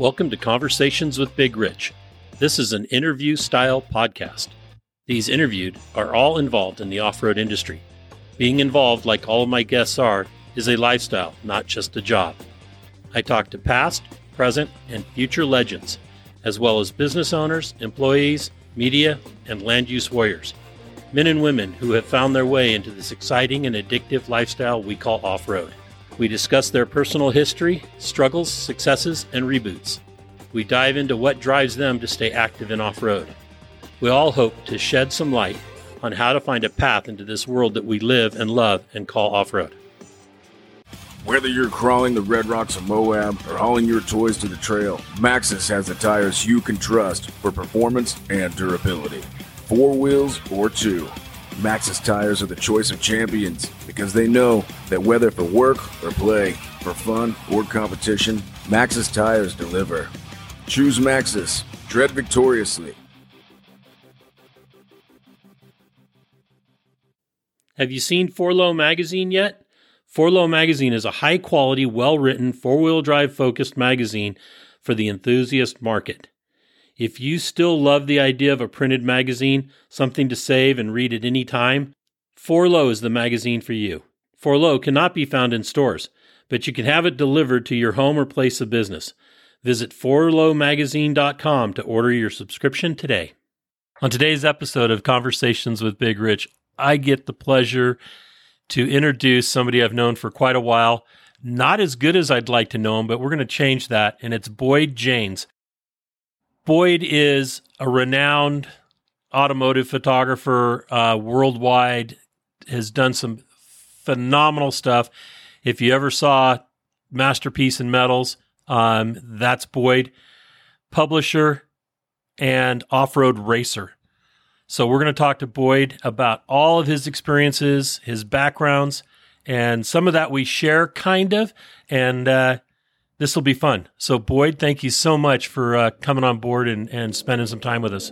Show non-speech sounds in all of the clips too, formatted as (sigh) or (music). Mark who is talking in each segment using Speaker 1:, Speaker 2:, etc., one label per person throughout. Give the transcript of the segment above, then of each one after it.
Speaker 1: Welcome to Conversations with Big Rich. This is an interview style podcast. These interviewed are all involved in the off road industry. Being involved, like all of my guests are, is a lifestyle, not just a job. I talk to past, present, and future legends, as well as business owners, employees, media, and land use warriors. Men and women who have found their way into this exciting and addictive lifestyle we call off road. We discuss their personal history, struggles, successes, and reboots. We dive into what drives them to stay active in off road. We all hope to shed some light on how to find a path into this world that we live and love and call off road.
Speaker 2: Whether you're crawling the Red Rocks of Moab or hauling your toys to the trail, Maxxis has the tires you can trust for performance and durability. Four wheels or two. Maxxis tires are the choice of champions because they know that whether for work or play, for fun or competition, Maxxis tires deliver. Choose Maxxis. Tread victoriously.
Speaker 1: Have you seen 4low magazine yet? 4low magazine is a high quality, well written, four wheel drive focused magazine for the enthusiast market. If you still love the idea of a printed magazine, something to save and read at any time, 4low is the magazine for you. 4low cannot be found in stores, but you can have it delivered to your home or place of business. Visit 4lowmagazine.com to order your subscription today. On today's episode of Conversations with Big Rich, I get the pleasure to introduce somebody I've known for quite a while. Not as good as I'd like to know him, but we're going to change that. And it's Boyd Jaynes. Boyd is a renowned automotive photographer uh, worldwide, has done some phenomenal stuff. If you ever saw Masterpiece in Metals, um, that's Boyd, publisher and off road racer. So, we're going to talk to Boyd about all of his experiences, his backgrounds, and some of that we share kind of. And uh, this will be fun. So, Boyd, thank you so much for uh, coming on board and, and spending some time with us.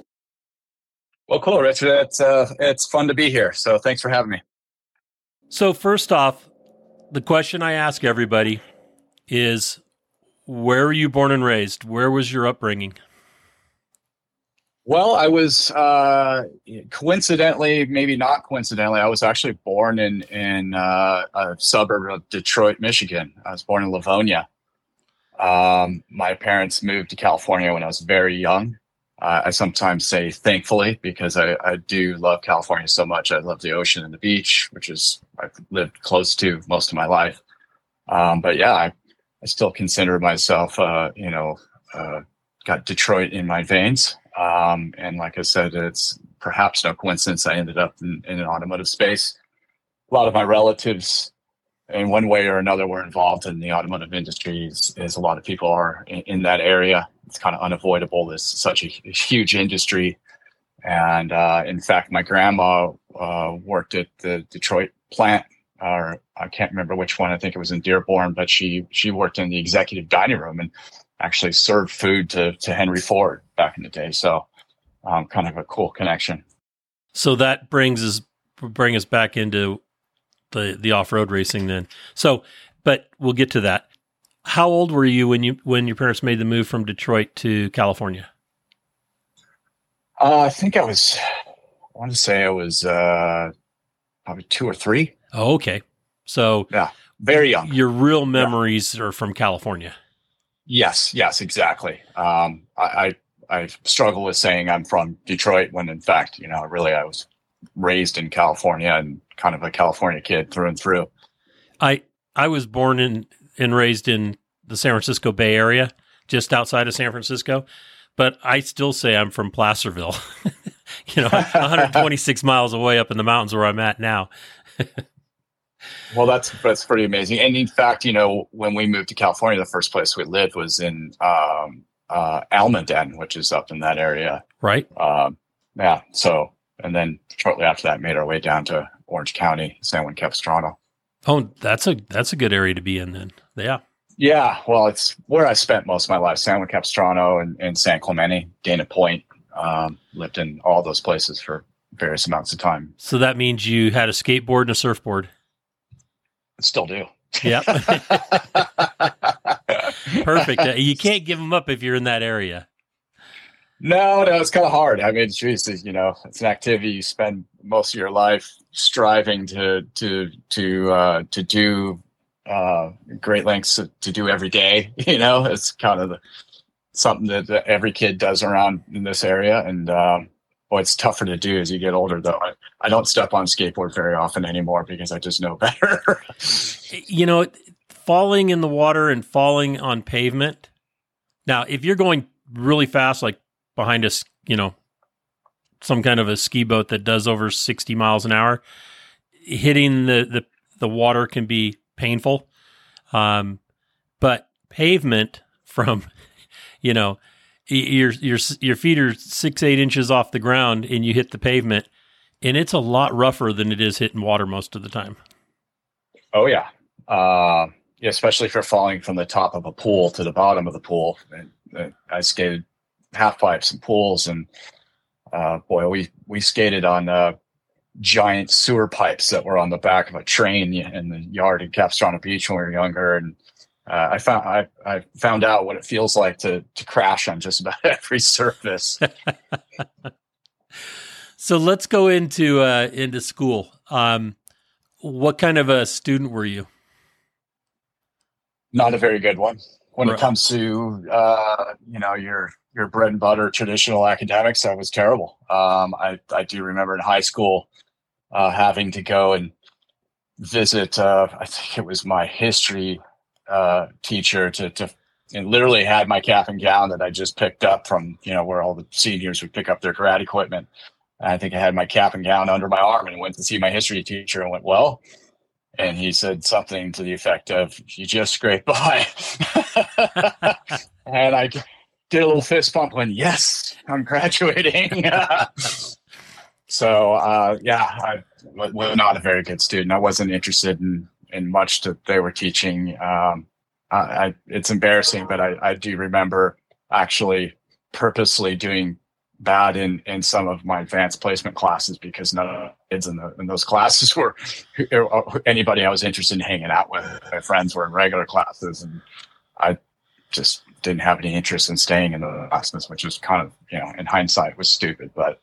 Speaker 3: Well, cool, Richard. It's uh, it's fun to be here. So, thanks for having me.
Speaker 1: So, first off, the question I ask everybody is, where were you born and raised? Where was your upbringing?
Speaker 3: Well, I was uh, coincidentally, maybe not coincidentally, I was actually born in in uh, a suburb of Detroit, Michigan. I was born in Livonia. Um, my parents moved to California when I was very young. Uh, I sometimes say thankfully because I, I, do love California so much. I love the ocean and the beach, which is I've lived close to most of my life. Um, but yeah, I, I, still consider myself, uh, you know, uh, got Detroit in my veins. Um, and like I said, it's perhaps no coincidence I ended up in, in an automotive space. A lot of my relatives in one way or another we're involved in the automotive industry as, as a lot of people are in, in, that area. It's kind of unavoidable. It's such a, a huge industry. And uh, in fact my grandma uh, worked at the detroit plant or i can't remember which one. I think it was in dearborn but she she worked in the executive dining room and actually served food to, to henry ford back in the day. So um, kind of a cool connection.
Speaker 1: So that brings us bring us back into the the off road racing then. So, but we'll get to that. How old were you when you when your parents made the move from Detroit to California?
Speaker 3: Uh, I think I was. I want to say I was uh, probably two or three.
Speaker 1: Oh, okay. So
Speaker 3: yeah, very young.
Speaker 1: Your real memories yeah. are from California.
Speaker 3: Yes, yes, exactly. Um, I, I I struggle with saying I'm from Detroit when in fact, you know, really I was raised in California and kind of a California kid through and through.
Speaker 1: I I was born in and raised in the San Francisco Bay Area, just outside of San Francisco, but I still say I'm from Placerville. (laughs) you know, 126 (laughs) miles away up in the mountains where I'm at now. (laughs)
Speaker 3: well, that's that's pretty amazing. And in fact, you know, when we moved to California, the first place we lived was in um, uh, Almaden, which is up in that area.
Speaker 1: Right.
Speaker 3: Um, yeah. So and then shortly after that, made our way down to Orange County, San Juan Capistrano.
Speaker 1: Oh, that's a that's a good area to be in then. Yeah.
Speaker 3: Yeah, well, it's where I spent most of my life: San Juan Capistrano and, and San Clemente, Dana Point. Um, lived in all those places for various amounts of time.
Speaker 1: So that means you had a skateboard and a surfboard.
Speaker 3: Still do.
Speaker 1: Yep. (laughs) (laughs) perfect. you can't give them up if you're in that area.
Speaker 3: No, no, it's kind of hard. I mean, geez, you know, it's an activity you spend most of your life striving to to to uh, to do uh, great lengths to, do every day. (laughs) You know, it's kind of the, something that, that, every kid does around in this area, and um, boy, it's tougher to do as you get older. Though I, I don't step on skateboard very often anymore because I just know (laughs) better.
Speaker 1: you know, falling in the water and falling on pavement. Now, if you're going really fast, like behind us, you know, some kind of a ski boat that does over 60 miles an hour, hitting the, the, the water can be painful. Um, but pavement from, (laughs) you know, your your your feet are six eight inches off the ground and you hit the pavement, and it's a lot rougher than it is hitting water most of the time.
Speaker 3: Oh yeah, uh, yeah, especially if you're falling from the top of a pool to the bottom of the pool. I skated half pipes and pools, and uh, boy, we we skated on uh, giant sewer pipes that were on the back of a train in the yard in Capistrano Beach when we were younger, and uh, I found I, I found out what it feels like to to crash on just about (laughs) every surface. (laughs)
Speaker 1: so let's go into uh, into school. Um, what kind of a student were you?
Speaker 3: Not a very good one when right. it comes to uh, you know your your bread and butter traditional academics, I was terrible. Um, I, I do remember in high school uh, having to go and visit, uh, I think it was my history uh, teacher to, to, and literally had my cap and gown that I just picked up from, you know, where all the seniors would pick up their karate equipment. And I think I had my cap and gown under my arm and went to see my history teacher and went, well, and he said something to the effect of, you just scraped by. (laughs) and I, did a little fist bump when yes, I'm graduating. (laughs) so uh, yeah, I was not a very good student. I wasn't interested in in much that they were teaching. Um, I, I, it's embarrassing, but I, I do remember actually purposely doing bad in in some of my advanced placement classes because none of the kids in, the, in those classes (laughs) were anybody I was interested in hanging out with. My friends were in regular classes, and I just didn't have any interest in staying in the classes, which was kind of, you know, in hindsight was stupid, but,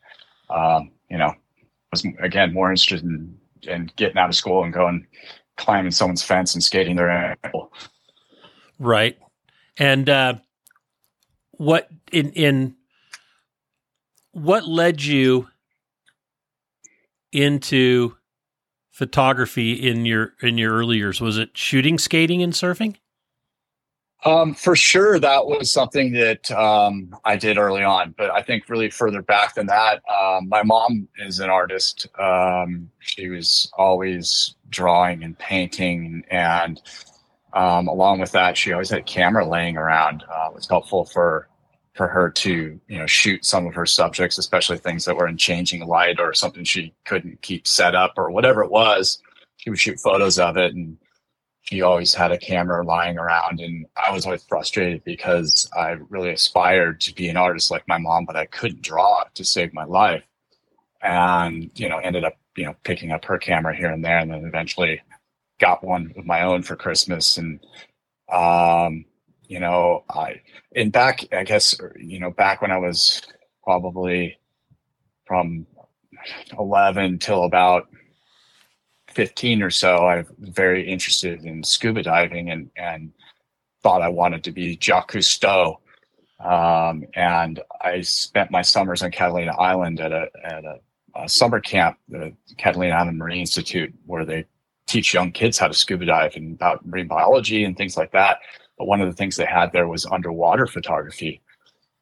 Speaker 3: um, you know, was again more interested in, in getting out of school and going climbing someone's fence and skating their ankle.
Speaker 1: Right. And, uh, what in, in, what led you into photography in your in your early years? Was it shooting, skating, and surfing?
Speaker 3: Um, for sure, that was something that um, I did early on. But I think really further back than that, um, my mom is an artist. Um, she was always drawing and painting, and um, along with that, she always had a camera laying around. Uh, it was helpful for for her to you know shoot some of her subjects, especially things that were in changing light or something she couldn't keep set up or whatever it was. She would shoot photos of it and he always had a camera lying around and i was always frustrated because i really aspired to be an artist like my mom but i couldn't draw to save my life. And you know ended up you know picking up her camera here and there and then eventually got one of my own for christmas. And um you know i in back i guess you know back when i was probably from 11 till about 15 or so, I was very interested in scuba diving and, and thought I wanted to be Jacques Cousteau. Um, and I spent my summers on Catalina Island at a, at a, a summer camp, the Catalina Island Marine Institute, where they teach young kids how to scuba dive and about marine biology and things like that. But one of the things they had there was underwater photography.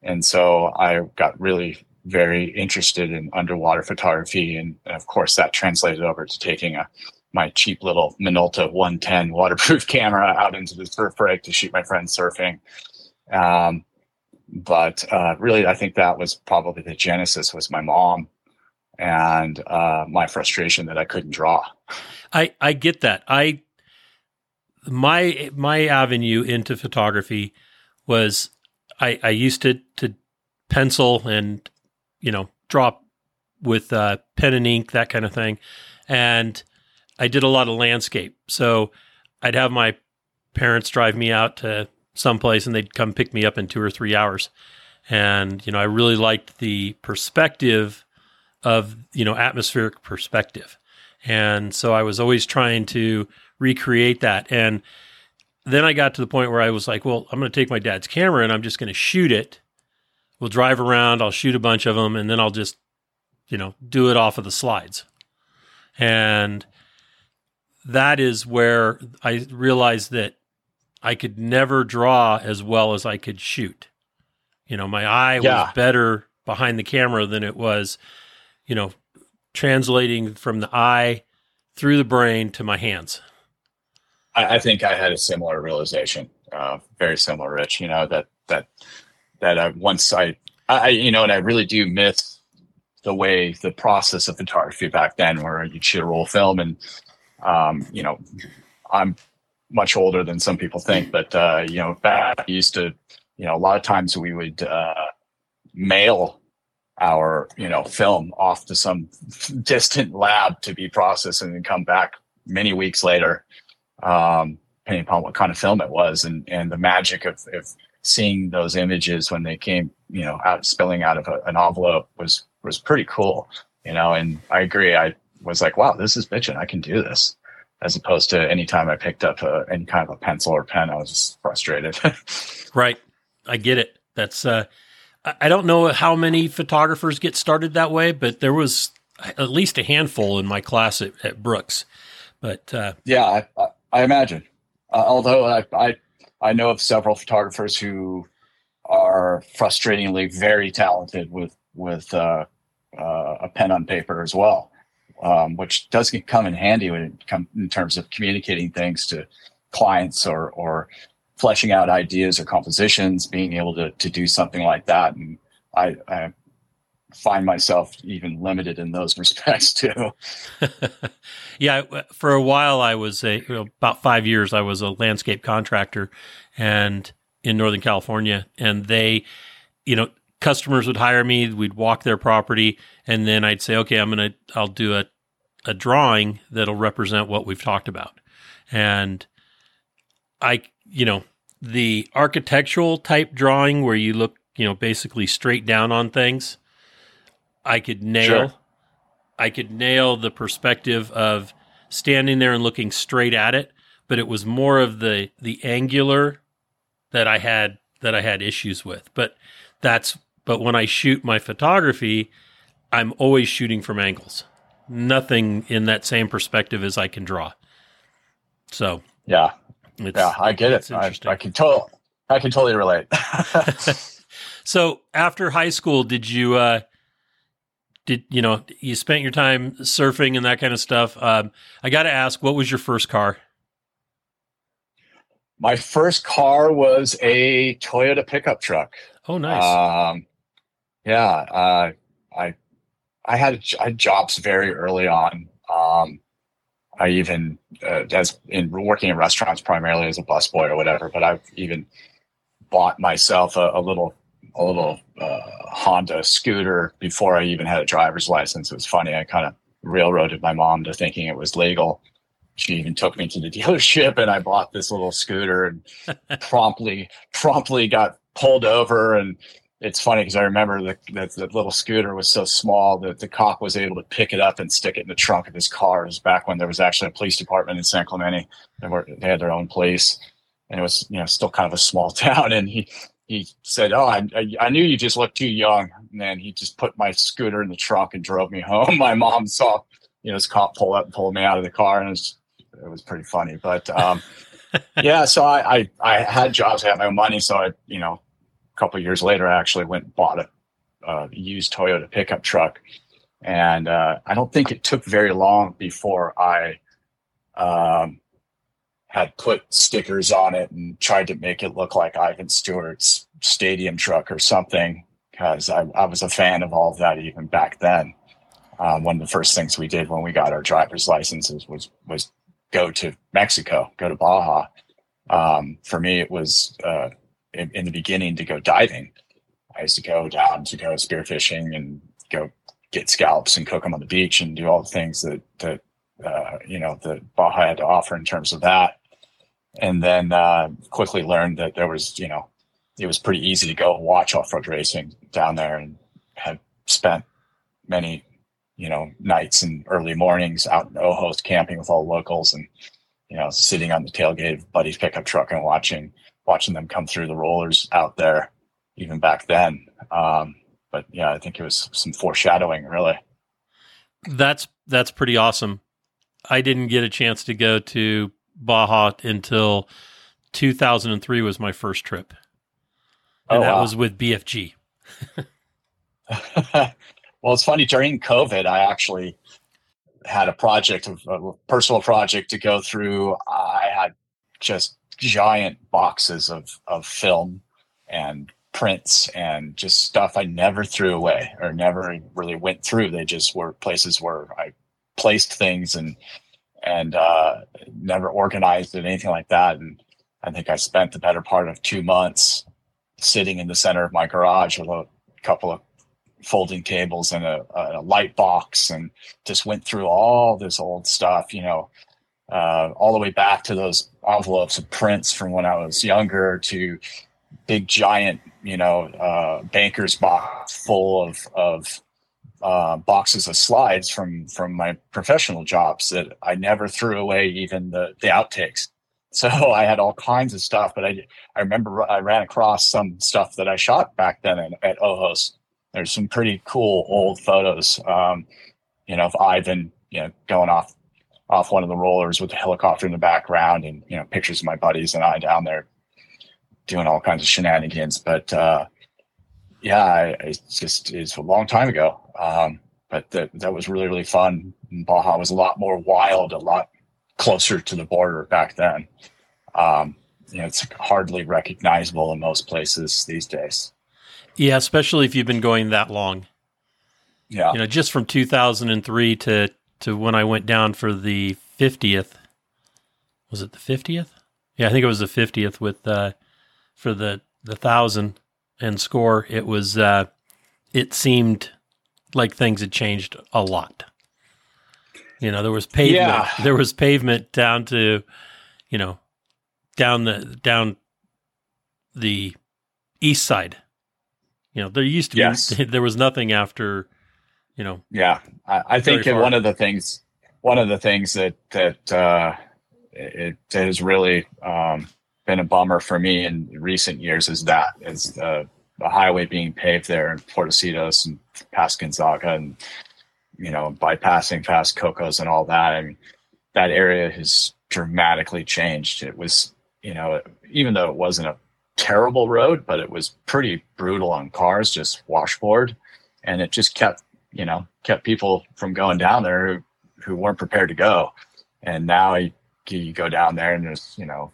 Speaker 3: And so I got really very interested in underwater photography, and, of course that translated over to taking a my cheap little Minolta 110 waterproof (laughs) camera out into the surf break to shoot my friends surfing. Um, but uh, really, I think that was probably the genesis was my mom and uh, my frustration that I couldn't draw.
Speaker 1: I I get that. I my my avenue into photography was I I used to to pencil and you know, drop with uh, pen and ink, that kind of thing. And I did a lot of landscape. So I'd have my parents drive me out to someplace and they'd come pick me up in two or three hours. And, you know, I really liked the perspective of, you know, atmospheric perspective. And so I was always trying to recreate that. And then I got to the point where I was like, well, I'm going to take my dad's camera and I'm just going to shoot it. We'll drive around, I'll shoot a bunch of them, and then I'll just, you know, do it off of the slides. And that is where I realized that I could never draw as well as I could shoot. You know, my eye yeah. was better behind the camera than it was, you know, translating from the eye through the brain to my hands.
Speaker 3: I, I think I had a similar realization, uh, very similar, Rich. You know that that that I, once I, I, you know, and I really do miss the way the process of photography back then, where you'd shoot a roll film, and um, you know, I'm much older than some people think, but uh, you know, back used to, you know, a lot of times we would uh, mail our you know film off to some (laughs) distant lab to be processed and then come back many weeks later um, depending upon what kind of film it was and and the magic of, of seeing those images when they came you know out spilling out of a, an envelope was was pretty cool you know and i agree i was like wow this is bitching i can do this as opposed to anytime I picked up a, any kind of a pencil or pen, I was just frustrated. (laughs)
Speaker 1: right. I get it. That's, uh, I don't know how many photographers get started that way, but there was at least a handful in my class at, at Brooks. But uh,
Speaker 3: yeah, I, I imagine. Uh, although I, I, I know of several photographers who are frustratingly very talented with with uh, uh, a pen on paper as well um, which does come in handy when it comes in terms of communicating things to clients or or fleshing out ideas or compositions, being able to to do something like that. And I, I find myself even limited in those (laughs) respects too. (laughs)
Speaker 1: yeah, for a while I was a about five years I was a landscape contractor, and in Northern California, and they, you know, customers would hire me. We'd walk their property, and then I'd say, okay, I'm gonna I'll do a a drawing that'll represent what we've talked about. And I, you know, the architectural type drawing where you look, you know, basically straight down on things, I could nail. Sure. I could nail the perspective of standing there and looking straight at it, but it was more of the the angular that I had that I had issues with. But that's but when I shoot my photography, I'm always shooting from angles nothing in that same perspective as I can draw. So
Speaker 3: yeah, yeah, I get it. I, I, can totally, I can totally relate. (laughs) (laughs)
Speaker 1: so after high school, did you, uh, did you know you spent your time surfing and that kind of stuff? Um, I got to ask, what was your first car?
Speaker 3: My first car was a Toyota pickup truck.
Speaker 1: Oh, nice.
Speaker 3: Um, yeah, uh, I I had, I had jobs very early on. Um, I even uh, as in working in restaurants primarily as a busboy or whatever, but I've even bought myself a, a little a little uh, Honda scooter before I even had a driver's license. It was funny. I kind of railroaded my mom to thinking it was legal. She even took me to the (laughs) dealership and I bought this little scooter and (laughs) promptly promptly got pulled over and it's funny because I remember the, that the little scooter was so small that the cop was able to pick it up and stick it in the trunk of his car. It was back when there was actually a police department in San Clemente. They were they had their own police, and it was you know still kind of a small (laughs) town. And he he said, "Oh, I I knew you just looked too young." And then he just put my scooter in the trunk and drove me (laughs) home. My mom saw you know this cop pull up and pull me out of the car, and it was it was pretty funny. But um, (laughs) yeah, so I, I I had jobs, I had my own money, so I you know a couple years later, I actually went and bought a, a used Toyota pickup truck. And uh, I don't think it took very long before I um, had put stickers on it and tried to make it look like Ivan Stewart's stadium truck or something, because I, I, was a fan of all of that even back then. Um, one of the first things we did when we got our driver's licenses was was go to Mexico, go to Baja. Um, for me, it was uh, in, in, the beginning to go diving. I used to go down to go spearfishing and go get scallops and cook them on the beach and do all the things that that uh, you know that Baja had to offer in terms of that. And then uh, quickly learned that there was, you know, it was pretty easy to go watch off road racing down there, and have spent many, you know, nights and early mornings out in Ojos camping with all locals, and you know, sitting on the tailgate of buddy's pickup truck and watching watching them come through the rollers out there, even back then. Um, but yeah, I think it was some foreshadowing, really.
Speaker 1: That's that's pretty awesome. I didn't get a chance to go to Baja until 2003 was my first trip, and
Speaker 3: Oh,
Speaker 1: that
Speaker 3: wow.
Speaker 1: was with BFG. (laughs)
Speaker 3: well, it's funny during COVID, I actually had a project, a personal project to go through. I had just giant boxes of of film and prints and just stuff I never threw away or never really went through. They just were places where I placed things and and uh, never organized it, anything like that. And I think I spent the better part of two months sitting in the center of my garage with a couple of folding tables and a, a light box and just went through all this old stuff, you know, uh, all the way back to those envelopes of prints from when I was younger to big giant, you know, uh, banker's box full of, of uh, boxes of slides from, from my professional jobs that I never threw away, even the, the outtakes. (laughs) So I had all kinds of stuff, but I, I remember I ran across some stuff that I shot back then at, Ojos. There's some pretty cool old photos, um, you know, of Ivan, you know, going off off one of the rollers with the helicopter in the background, and you know, pictures of my buddies and I down there doing all kinds of shenanigans. But uh, yeah, it's just it's a long time ago. Um, but that that was really really fun. Baja was a lot more wild, a lot closer to the border back then. Um, you know, it's hardly recognizable in most places these days.
Speaker 1: Yeah, especially if you've been going that long.
Speaker 3: Yeah.
Speaker 1: You know, just from 2003 to to when I went down for the 50th. Was it the 50th? Yeah, I think it was the 50th with uh for the the 1000 and score. It was uh it seemed like things had changed a lot. You know, there was pavement.
Speaker 3: Yeah. (laughs)
Speaker 1: There was pavement down to, you know, down the down the east side. You know, there used to be (laughs) there was nothing after, you know,
Speaker 3: Yeah, I, I think
Speaker 1: far.
Speaker 3: one of the things, one of the things that that uh, it, it has really um, been a bummer for me in recent years is that is the the highway being paved there in Puertecitos and past Gonzaga and you know bypassing past Cocos and all that. I mean, that area has dramatically changed. It was you know even though it wasn't a terrible road, but it was pretty brutal on cars, just washboard, and it just kept you know kept people from going down there who, who weren't prepared to go and now you, you go down there and there's you know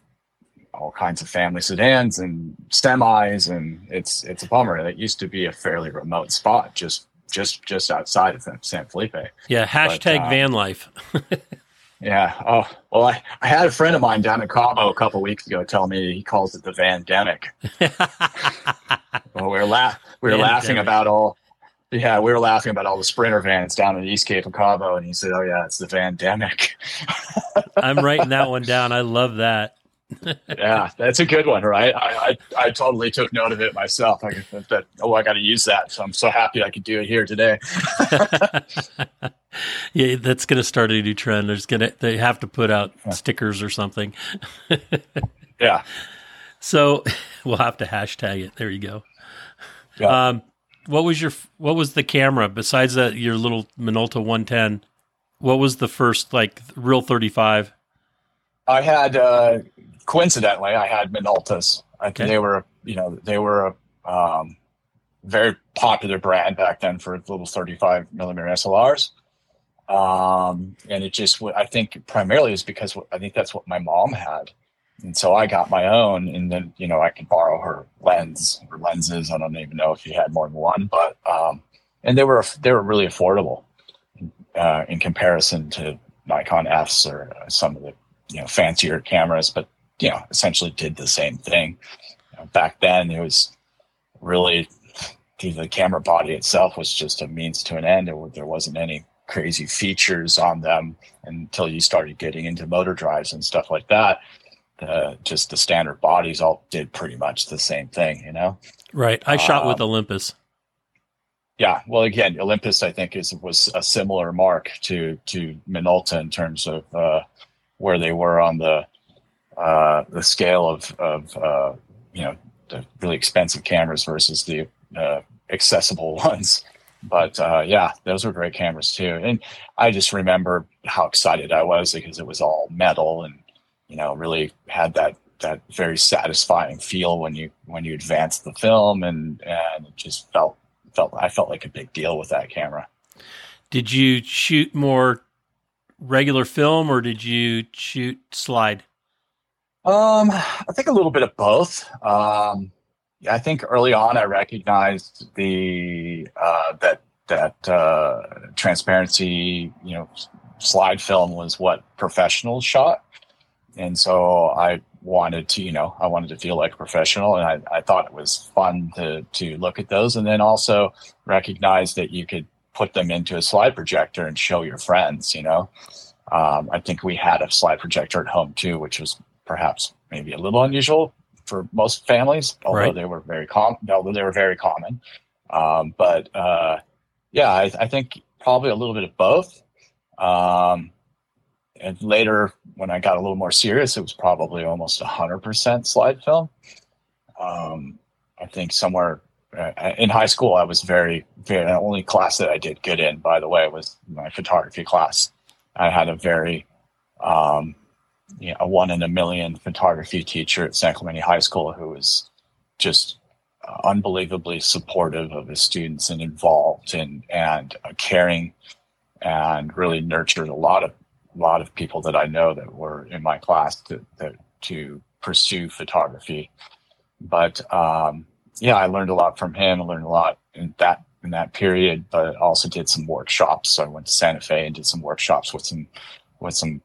Speaker 3: all kinds of family sedans and semis and it's it's a bummer it used to be a fairly remote spot just just just outside of san felipe
Speaker 1: yeah, hashtag
Speaker 3: uh,
Speaker 1: van life. (laughs)
Speaker 3: yeah oh well i i had a friend of mine down in cabo a couple weeks ago tell me he calls it the vandemic (laughs) well we were la- we were laughing about all yeah, we were laughing about all the sprinter vans down in East Cape of Cabo, and he said, "Oh yeah, it's the Vandemic."
Speaker 1: I'm writing that one down. I love that.
Speaker 3: Yeah, that's a good one, right? I, I, I totally took note of it myself. I that oh, I got to use that. So I'm so happy I could do it here today. (laughs)
Speaker 1: yeah, that's going to start a new trend. There's going to they have to put out stickers or something. (laughs)
Speaker 3: Yeah,
Speaker 1: So (laughs) we'll have to hashtag it. There you go.
Speaker 3: Yeah.
Speaker 1: Um, what was your what was the camera besides that your little Minolta 110? What was the first like real 35?
Speaker 3: I had uh, coincidentally, I had Minoltas. I
Speaker 1: Okay.
Speaker 3: they were, you know, they were a um, very popular brand back then for little 35 millimeter SLRs. Um, and it just, I think primarily is because I think that's what my mom had. And so I got my own, and then you know I could borrow her lens or lenses. I don't even know if she had more than one, but um, and they were they were really affordable uh, in comparison to Nikon Fs or some of the you know fancier cameras, but you know essentially did the same thing. You know, back then, it was really the, camera body itself was just a means to an end. There, were- there wasn't any crazy features on them until you started getting into motor drives and stuff like that. the just the standard bodies all did pretty much the same thing, you know.
Speaker 1: Right. I shot with
Speaker 3: Um,
Speaker 1: Olympus.
Speaker 3: Yeah, well, again, Olympus, I think, is was a similar mark to to Minolta in terms of uh, where they were on the uh, the scale of of uh, you know the really expensive cameras versus the uh, accessible (laughs) ones. But uh, yeah, those were great cameras too, and I just remember how excited I was because it was all metal and you know really had that that very satisfying feel when you when you advanced the film and and it just felt felt I felt like a big deal with that camera.
Speaker 1: Did you shoot more regular film or did you shoot slide?
Speaker 3: Um, I think a little bit of both. Um, I think early on I recognized the uh, that that uh, transparency, you know, slide film was what professionals shot, and so I wanted to, you know, I wanted to feel like a professional, and I, I thought it was fun to to look at those, and then also recognize that you could put them into a slide projector and show your friends. You know, um, I think we had a slide projector at home too, which was perhaps maybe a little unusual for most families, although
Speaker 1: Right.
Speaker 3: they were very common. Although they were very common, um, but uh, yeah, I, I think probably a little bit of both. Um, and later, when I got a little more serious, it was probably almost hundred percent slide film. Um, I think somewhere uh, in high school, I was very, very. The only class that I did good in, by the way, was my photography class. I had a very um, you know, a one in a million photography teacher at San Clemente High School who was just unbelievably supportive of his students and involved and and caring and really nurtured a lot of a lot of people that I know that were in my class to to, to pursue photography. But um, yeah, I learned a lot from him. I learned a lot in that in that period, but also did some workshops. So I went to Santa Fe and did some workshops with some with some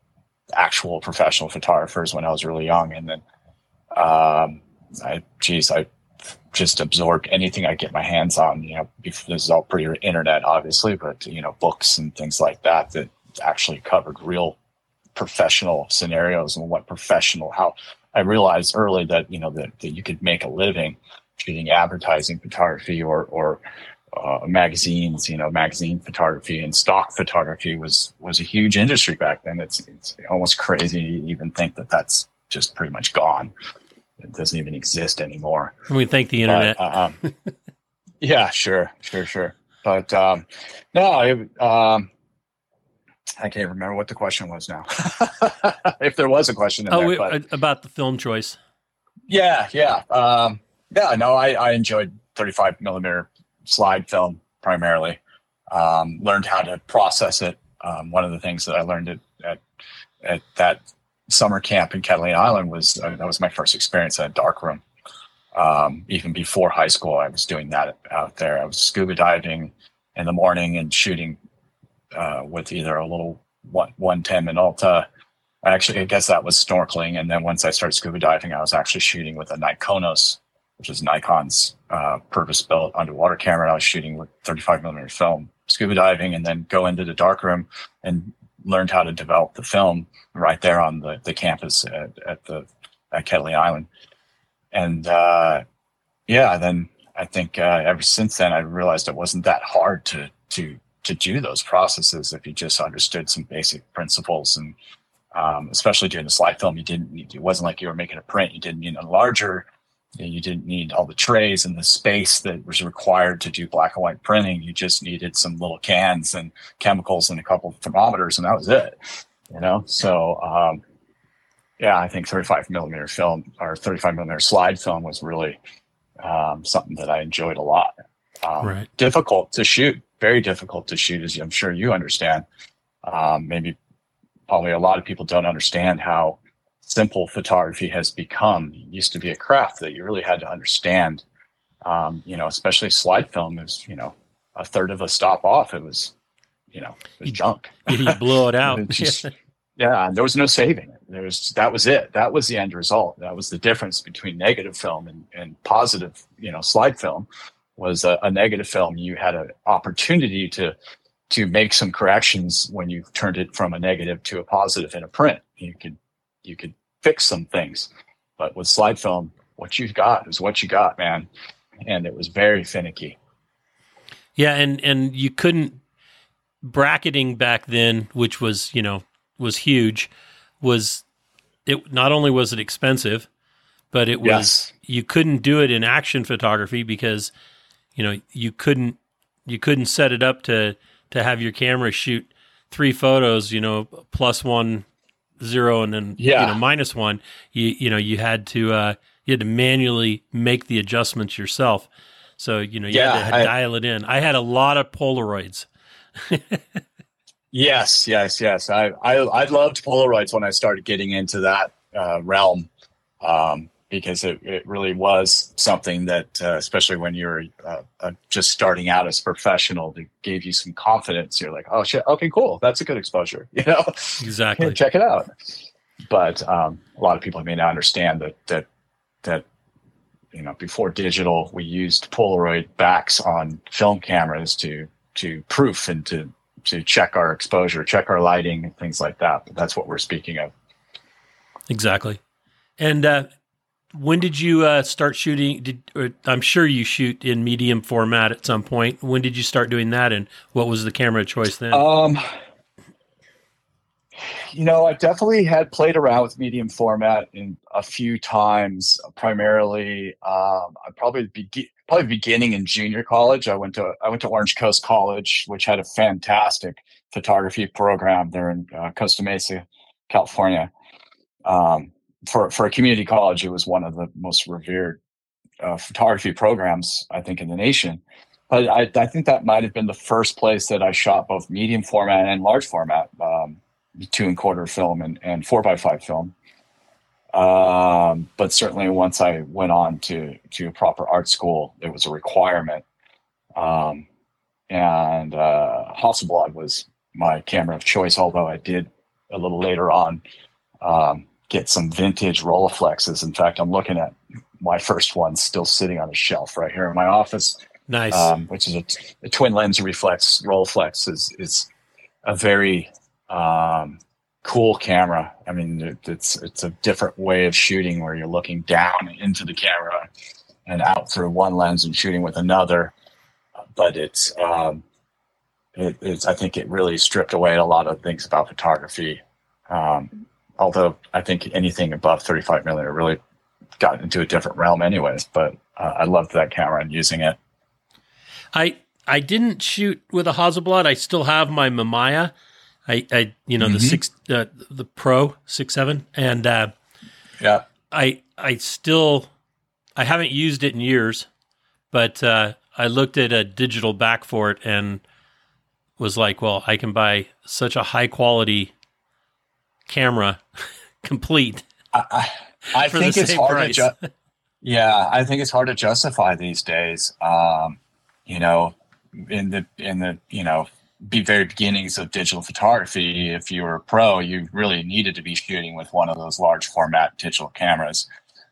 Speaker 3: actual professional photographers when I was really young, and then um, I, geez, I just absorbed anything I get my hands on. You know, this is all pre-internet, obviously, but you know, books and things like that that actually covered real professional scenarios and what professional. How I realized early that you know that, that you could make a living shooting advertising photography or or uh, magazines, you know, magazine photography and stock photography was was a huge industry back then. It's it's almost crazy to even think that that's just pretty much gone. It doesn't even exist anymore.
Speaker 1: We thank the internet.
Speaker 3: But, um, (laughs) yeah, sure, sure, sure. But um, no, it, um, I can't remember what the question was now. (laughs) if there was a question in
Speaker 1: oh,
Speaker 3: there, but
Speaker 1: uh, about the film choice.
Speaker 3: yeah, yeah, um, yeah. No, I, I enjoyed 35 millimeter slide film primarily. Um, learned how to process it. Um, one of the things that I learned at at, at that summer camp in Catalina Island was uh, that was my first experience in a dark room. Um, even before high school, I was doing that out there. I was scuba diving in the morning and shooting uh, with either a little one 110 Minolta. Actually, I guess that was snorkeling. And then once I started scuba diving, I was actually shooting with a Nikonos, which is Nikon's uh, purpose-built underwater camera. I was shooting with 35 millimeter film, scuba diving, and then go into the darkroom and learned how to develop the film right there on the, the campus at, at the at Island. And uh, yeah, then I think uh, ever since then I realized it wasn't that hard to to to do those processes if you just understood some basic principles and um, especially during the slide film, you didn't it wasn't like you were making a print. You didn't need a larger, you, know, you didn't need all the trays and the space that was required to do black and white printing. You just needed some little cans and chemicals and a couple of thermometers, and that was it. You know, so um, yeah, I think 35 millimeter film or 35 millimeter slide film was really um, something that I enjoyed a lot. Um,
Speaker 1: Right.
Speaker 3: Difficult to shoot, very difficult to shoot, as I'm sure you understand. Um, maybe probably a lot of people don't understand how simple photography has become. It used to be a craft that you really had to understand. Um, you know, especially slide film is, you know, a third of a stop off. It was, you know, it was
Speaker 1: You-
Speaker 3: junk.
Speaker 1: you blow it (laughs) out.
Speaker 3: It's just- (laughs) yeah, and there was no saving it. There was that was it. That was the end result. That was the difference between negative film and, and positive, you know, slide film was a, a negative film. You had an opportunity to to make some corrections when you turned it from a negative to a positive in a print. You could you could fix some things. But with slide film, what you've got is what you got, man. And it was very finicky.
Speaker 1: Yeah, and and you couldn't bracketing back then, which was you know was huge, was it not only was it expensive, but it was
Speaker 3: Yes.
Speaker 1: you couldn't do it in action photography because you know you couldn't you couldn't set it up to to have your camera shoot three photos, you know, plus one zero and then you know minus one. You you know you had to uh, you had to manually make the adjustments yourself. So you know you
Speaker 3: Yeah,
Speaker 1: had to
Speaker 3: I-
Speaker 1: dial it in. I had a lot of Polaroids. (laughs)
Speaker 3: Yes, yes, yes. I, I, I loved Polaroids when I started getting into that uh, realm um, because it, it really was something that, uh, especially when you're uh, uh, just starting out as a professional, that gave you some confidence. You're like, oh shit, okay, cool, that's a good exposure. (laughs) You know,
Speaker 1: Exactly.
Speaker 3: Here, (laughs) check it out. But um, a lot of people may not understand that that that you know before digital, we used Polaroid backs on film cameras to to proof and to to check our exposure, check our lighting, and things like that. But that's what we're speaking of.
Speaker 1: Exactly. And uh, when did you uh, start shooting? Did I'm sure you shoot in medium format at some point. When did you start doing that, and what was the camera choice then?
Speaker 3: Um, you know, I definitely had played around with medium format in a few times. Primarily, um, I probably be, probably beginning in junior college. I went to I went to Orange Coast College, which had a fantastic photography program there in uh, Costa Mesa, California. Um, for for a community college, it was one of the most revered uh, photography programs I think in the nation. But I, I think that might have been the first place that I shot both medium format and large format, um, two and quarter film and, and four by five film. Um, but certainly once I went on to to a proper art school, it was a requirement. Um, and uh, Hasselblad was my camera of choice, although I did a little later on um, get some vintage Rolleiflexes. In fact, I'm looking at my first one still sitting on a shelf right here in my office
Speaker 1: nice.
Speaker 3: um, which is a, a twin lens reflex Rolleiflex is is a very um, cool camera. I mean, it, it's it's a different way of shooting where you're looking down into the camera and out through one lens and shooting with another. But it's um, it, it's I think it really stripped away a lot of things about photography. Um, although I think anything above 35 millimeter really got into a different realm, anyways. But uh, I loved that camera and using it.
Speaker 1: I I didn't shoot with a Hasselblad. I still have my Mamiya. I, I you know the
Speaker 3: Mhm.
Speaker 1: six uh, the Pro six seven, and uh,
Speaker 3: Yeah.
Speaker 1: I I still I haven't used it in years, but uh, I looked at a digital back for it and was like, well, I can buy such a high quality camera, (laughs) complete.
Speaker 3: I, I, I (laughs) think it's hard
Speaker 1: price.
Speaker 3: to ju- (laughs) yeah i think it's hard to justify these days um, you know in the in the you know be very beginnings of digital photography if you were a pro you really needed to be shooting with one of those large format digital cameras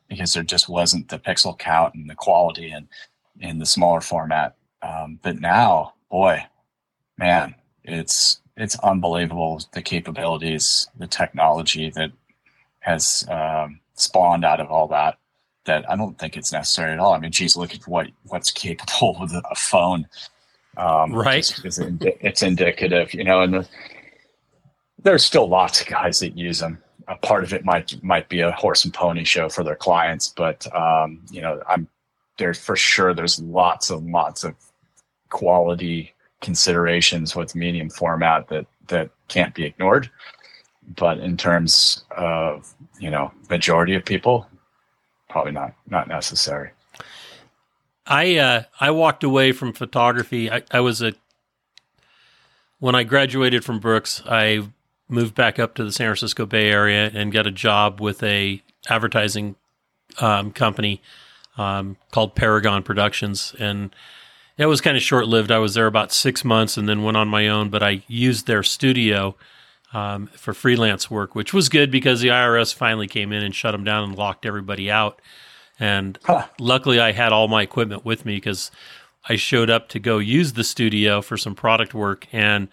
Speaker 3: because there just wasn't the pixel count and the quality and in the smaller format um, but now boy man it's it's unbelievable the capabilities the technology that has um, spawned out of all that that I don't think it's necessary at all. I mean, geez, look at what what's capable with a phone. Um,
Speaker 1: Right.
Speaker 3: indi- it's indicative, you know, and the, there's still lots of guys that use them. A part of it might might be a horse and pony show for their clients, but um, you know, I'm there for sure. There's lots and lots of quality considerations with medium format that that can't be ignored. But in terms of you know majority of people, probably not not necessary.
Speaker 1: I uh, I walked away from photography. I, I was a when I graduated from Brooks, I moved back up to the San Francisco Bay Area and got a job with a advertising um, company um, called Paragon Productions, and it was kind of short lived. I was there about six months and then went on my own. But I used their studio um, for freelance work, which was good because the IRS finally came in and shut them down and locked everybody out. And
Speaker 3: Huh.
Speaker 1: luckily, I had all my equipment with me because I showed up to go use the studio for some product work, and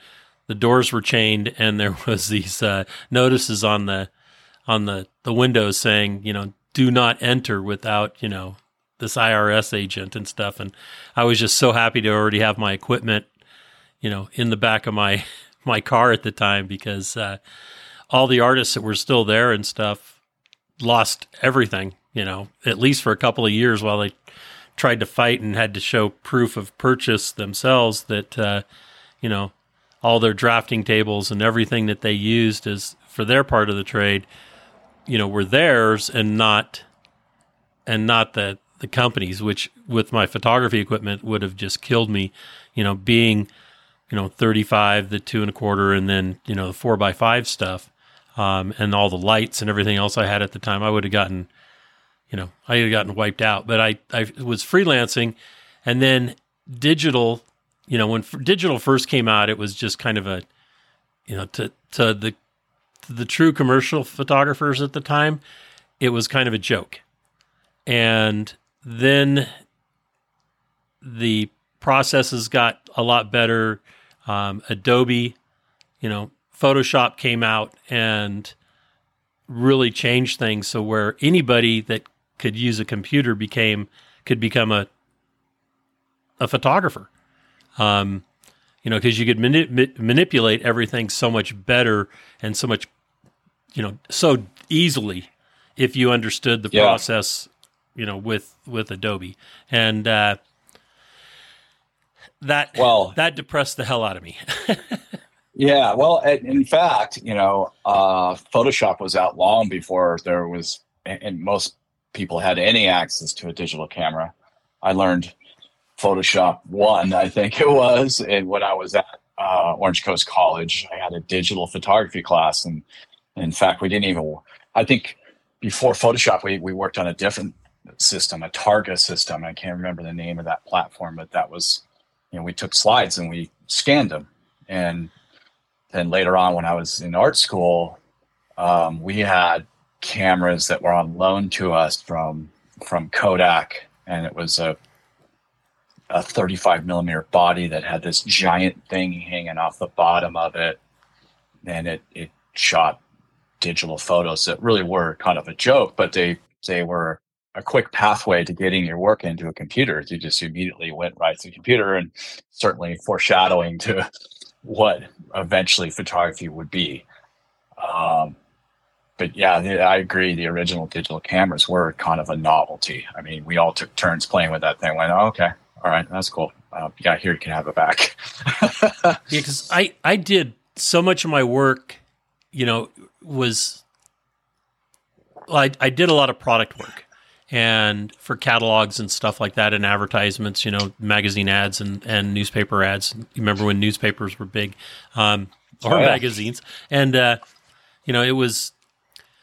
Speaker 1: the doors were chained, and there (laughs) was these uh, notices on the on the the the windows saying, you know, do not enter without, you know, this IRS agent and stuff. And I was just so happy to already have my equipment, you know, in the back of my (laughs) my car at the time because uh, all the artists that were still there and stuff lost everything, you know, at least for a couple of years while they tried to fight and had to show proof of purchase themselves that, uh, you know, all their drafting tables and everything that they used as for their part of the trade, you know, were theirs and not and not the the companies, which with my photography equipment would have just killed me, you know, being, you know, 35, the two and a quarter, and then, you know, the four by five stuff, um, and all the lights and everything else I had at the time, I would have gotten, you know, I had gotten wiped out. But I, I was freelancing and then digital, you know, when f- digital first came out, it was just kind of a, you know, to, to the, the true commercial photographers at the time, it was kind of a joke. And then the processes got a lot better. Um, Adobe, you know, Photoshop came out and really changed things. So where anybody that could use a computer became could become a a photographer. Um, you know, because you could mani- manipulate everything so much better and so much, you know, so easily if you understood the yeah. process you know, with with Adobe, and uh, that well that depressed the hell out of me. (laughs)
Speaker 3: yeah, well, in fact, you know, uh, Photoshop was out long before there was, and most people had any access to a digital camera. I learned Photoshop one, I think it was, and when I was at uh, Orange Coast College, I had a digital photography class, and in fact, we didn't even. I think before Photoshop, we we worked on a different system, a Targa system. I can't remember the name of that platform, but that was, you know, we took slides and we scanned them. And then later on, when I was in art school, um, we had cameras that were on loan to us from from Kodak, and it was a a 35 millimeter body that had this giant thing hanging off the bottom of it, and it it shot digital photos that really were kind of a joke, but they they were a quick pathway to getting your work into a computer. You just immediately went right to the computer and certainly foreshadowing to (laughs) what eventually photography would be. Um, but yeah, I agree. The original digital cameras were kind of a novelty. I mean, we all took turns playing with that thing. Went, oh, okay, all right, that's cool. Uh, yeah, here you can have it back. (laughs)
Speaker 1: yeah, because I I did so much of my work, you know, was I I did a lot of product work and for catalogs and stuff like that and advertisements, you know, magazine ads and, and newspaper ads. You remember when newspapers were big, um, or oh, yeah. magazines. And, uh, you know, it was,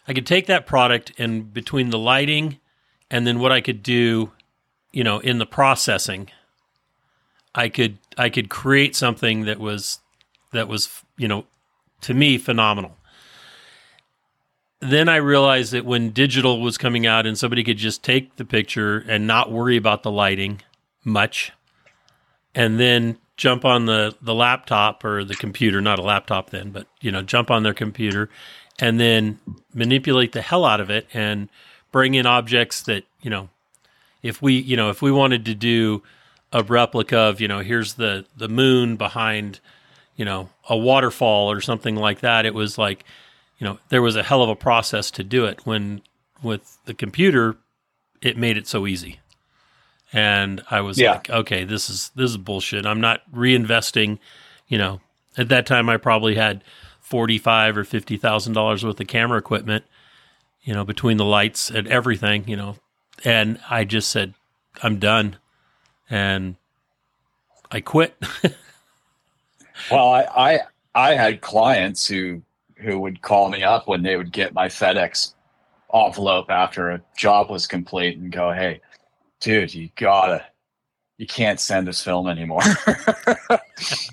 Speaker 1: I could take that product and between the lighting and then what I could do, you know, in the processing, I could, I could create something that was, that was, you know, to me phenomenal then I realized that when digital was coming out and somebody could just take the picture and not worry about the lighting much, and then jump on the, the laptop or the computer, not a laptop then, but you know, jump on their computer and then manipulate the hell out of it and bring in objects that, you know, if we, you know, if we wanted to do a replica of, you know, here's the the moon behind, you know, a waterfall or something like that, it was like you know, there was a hell of a process to do it. When with the computer, it made it so easy. And I was yeah. like, okay, this is this is bullshit. I'm not reinvesting. You know, at that time, I probably had forty five or fifty thousand dollars worth of camera equipment. You know, between the lights and everything. You know, and I just said, I'm done, and I quit. (laughs)
Speaker 3: well, I, I I had clients who who would call me up when they would get my FedEx envelope after a job was complete and go, "Hey, dude, you gotta, you can't send this film anymore." (laughs)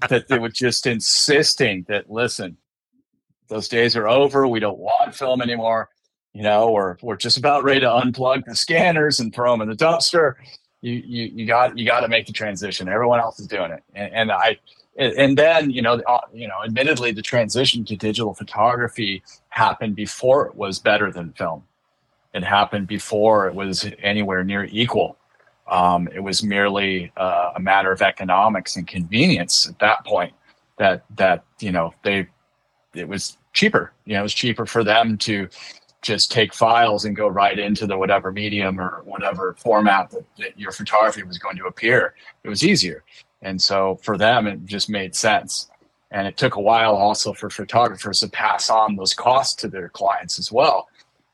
Speaker 3: that they were just insisting that listen, those days are over. We don't want film anymore. You know, we're we're just about ready to unplug the scanners and throw them in the dumpster. You you you got you got to make the transition. Everyone else is doing it, and, and I and then you know uh, you know admittedly the transition to digital photography happened before it was better than film. It happened before it was anywhere near equal. Um, it was merely uh, a matter of economics and convenience at that point that that you know they it was cheaper. You know it was cheaper for them to just take files and go right into the whatever medium or whatever format that, that your photography was going to appear. It was easier and so for them, it just made sense. And it took a while also for photographers to pass on those costs to their clients as well.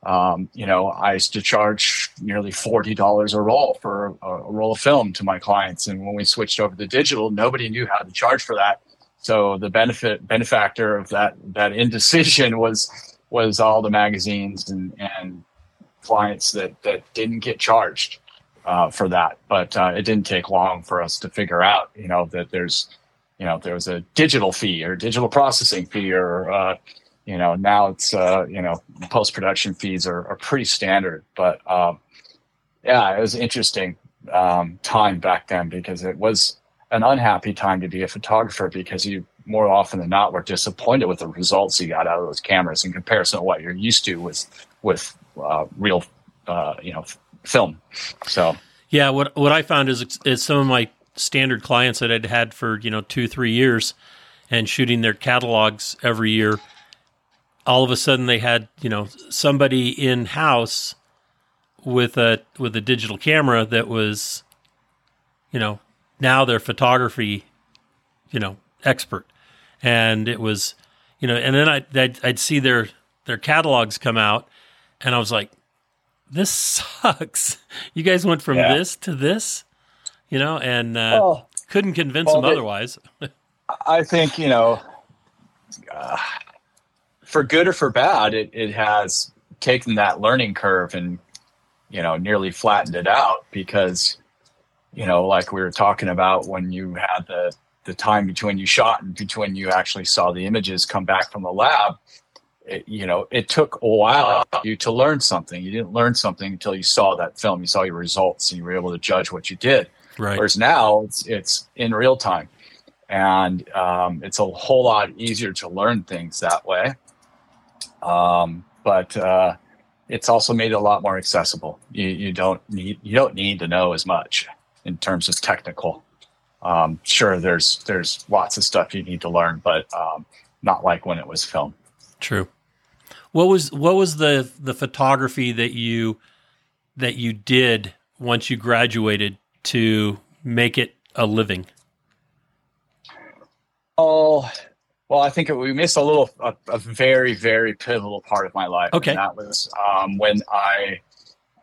Speaker 3: Um, you know, I used to charge nearly forty dollars a roll for a, a, roll of film to my clients, and when we switched over to digital, nobody knew how to charge for that. So the benefit benefactor of that that indecision was was all the magazines and, and clients that that didn't get charged uh, for that. But uh, it didn't take long for us to figure out, you know, that there's, you know, there was a digital fee or digital processing fee or, uh, you know, now it's, uh, you know, post production fees are, are, pretty standard. But um, yeah, it was interesting um, time back then because it was an unhappy time to be a photographer because you more often than not were disappointed with the results you got out of those cameras in comparison to what you're used to with with uh, real uh, you know film. So
Speaker 1: yeah, what what I found is is some of my standard clients that I'd had for you know two three years, and shooting their catalogs every year. All of a sudden, they had you know somebody in house with a with a digital camera that was, you know, now their photography, you know, expert, and it was, you know, and then I I'd, I'd see their their catalogs come out, and I was like, this sucks. (laughs) You guys went from yeah. this to this, you know, and uh, couldn't convince well, them otherwise. (laughs)
Speaker 3: I think, you know, uh, for good or for bad, it, it has taken that learning curve and, you know, nearly flattened it out because, you know, like we were talking about when you had the, the time between you shot and between you actually saw the images come back from the lab, it, you know, it took a while you to learn something. You didn't learn something until you saw that film. You saw your results, and you were able to judge what you did.
Speaker 1: Right.
Speaker 3: Whereas now it's it's in real time, and um, it's a whole lot easier to learn things that way. Um, but uh, it's also made it a lot more accessible. You, you don't need you don't need to know as much in terms of technical. Um, sure, there's there's lots of stuff you need to learn, but um, not like when it was film.
Speaker 1: True. What was what was the the photography that you that you did once you graduated to make it a living?
Speaker 3: Oh, well, I think we missed a little, a, a, very, very pivotal part of my life.
Speaker 1: Okay,
Speaker 3: that was um, when I,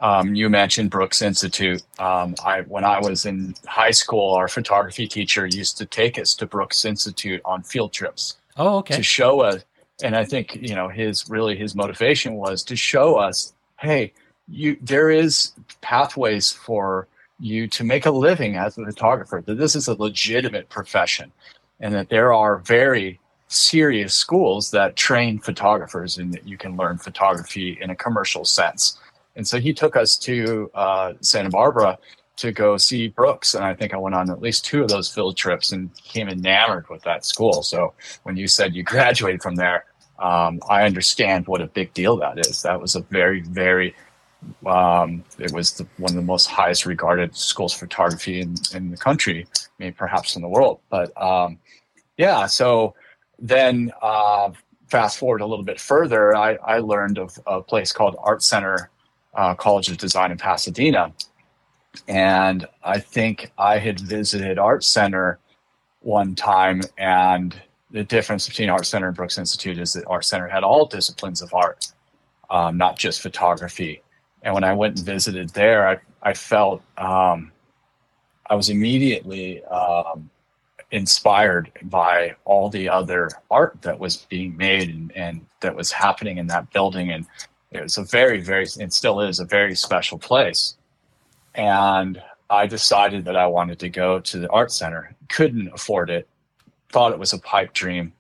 Speaker 3: um, you mentioned Brooks Institute. Um, I when I was in high school, our photography teacher used to take us to Brooks Institute on field trips.
Speaker 1: Oh, okay.
Speaker 3: To show us and I think you know his really his motivation was to show us, hey, you there is pathways for you to make a living as a photographer. That this is a legitimate profession, and that there are very serious schools that train photographers and that you can learn photography in a commercial sense. And so he took us to uh, Santa Barbara to go see Brooks. And I think I went on at least two of those field trips and came enamored with that school. So when you said you (laughs) graduated from there, um, I understand what a big deal that is. That was a very, very, um, it was the, one of the most highest regarded schools of photography in, in the country, maybe perhaps in the world. But um, yeah, so then uh, fast forward a little bit further, I, I learned of a place called Art Center uh, College of Design in Pasadena and I think I had visited Art Center one time, and the difference between Art Center and Brooks Institute is that Art Center had all disciplines of art, um, not just photography. And when I went and visited there, I, I felt um, I was immediately um, inspired by all the other art that was being made and, and that was happening in that building. And it was a very, very, and still is a very special place and I decided that I wanted to go to the art center. Couldn't afford it. Thought it was a pipe dream.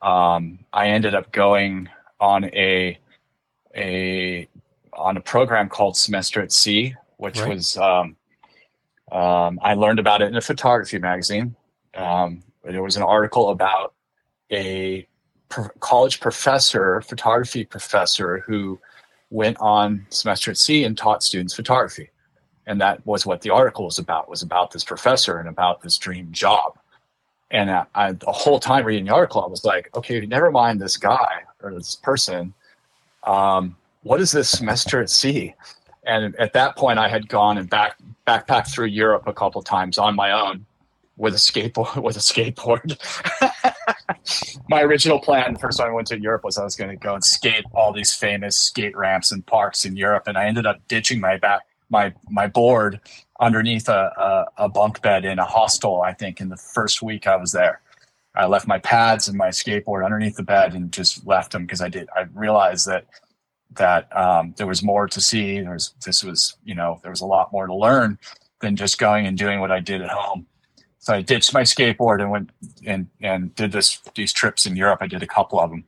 Speaker 3: Um, I ended up going on a a on a program called Semester at Sea, which right. was um, um, I learned about it in a photography magazine. Um, there was an article about a college professor, photography professor, who went on semester at sea and taught students photography. And that was what the article was about, was about this professor and about this dream job. And I, I, the whole time reading the article, I was like, okay, never mind this guy or this person. Um, what is this semester at sea? And at that point, I had gone and back backpacked through Europe a couple times on my own with a skateboard. (laughs) With a skateboard. (laughs) my original plan, the first time I went to Europe, was I was going to go and skate all these famous skate ramps and parks in Europe, and I ended up ditching my back my my board underneath a, a, a bunk bed in a hostel. I think in the first week I was there. I left my pads and my skateboard underneath the bed and just left them because I did. I realized that that um, there was more to see. There was this was you know there was a lot more to learn than just going and doing what I did at home. So I ditched my skateboard and went and and did this these trips in Europe. I did a couple of them,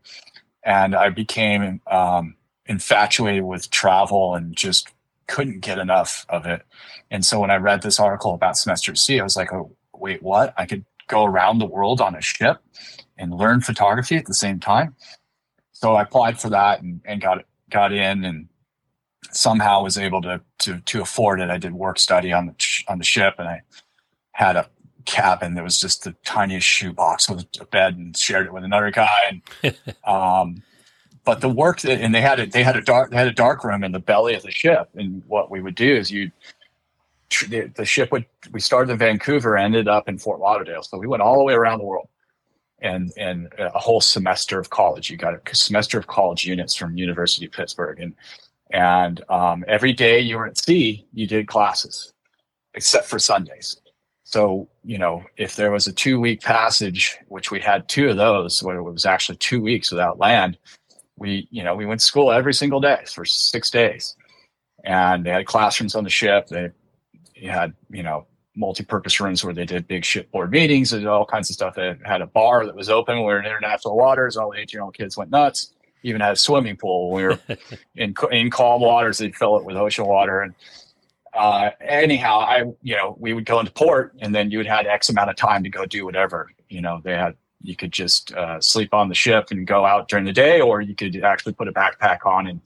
Speaker 3: and I became um, infatuated with travel and just couldn't get enough of it. And so when I read this article about semester at sea, I was like, oh wait, what? I could go around the world on a ship and learn photography at the same time. So I applied for that and, and got got in and somehow was able to to to afford it. I did work study on the on the ship, and I had a cabin that was just the tiniest shoebox with a bed, and shared it with another guy. And (laughs) um, but the work that and they had it, they had a dark they had a dark room in the belly of the ship, and what we would do is you the ship would we started in Vancouver, ended up in Fort Lauderdale, so we went all the way around the world and and a whole semester of college. You got a semester of college units from University of Pittsburgh, and and um, every day you were at sea, you did classes, except for Sundays. So you know, if there was a two week passage, which we had two of those, where it was actually two weeks without land, we you know we went to school every single day for six days, and they had classrooms on the ship. They had you know multi-purpose rooms where they did big shipboard meetings and all kinds of stuff. They had a bar that was open. We were in international waters. All the 18 year old kids went nuts. Even had a swimming pool. We were (laughs) in in calm waters. They'd fill it with ocean water. And uh, anyhow, I you know we would go into port, and then you would had X amount of time to go do whatever. You know, they had you could just uh, sleep on the ship and go out during the day, or you could actually put a backpack on and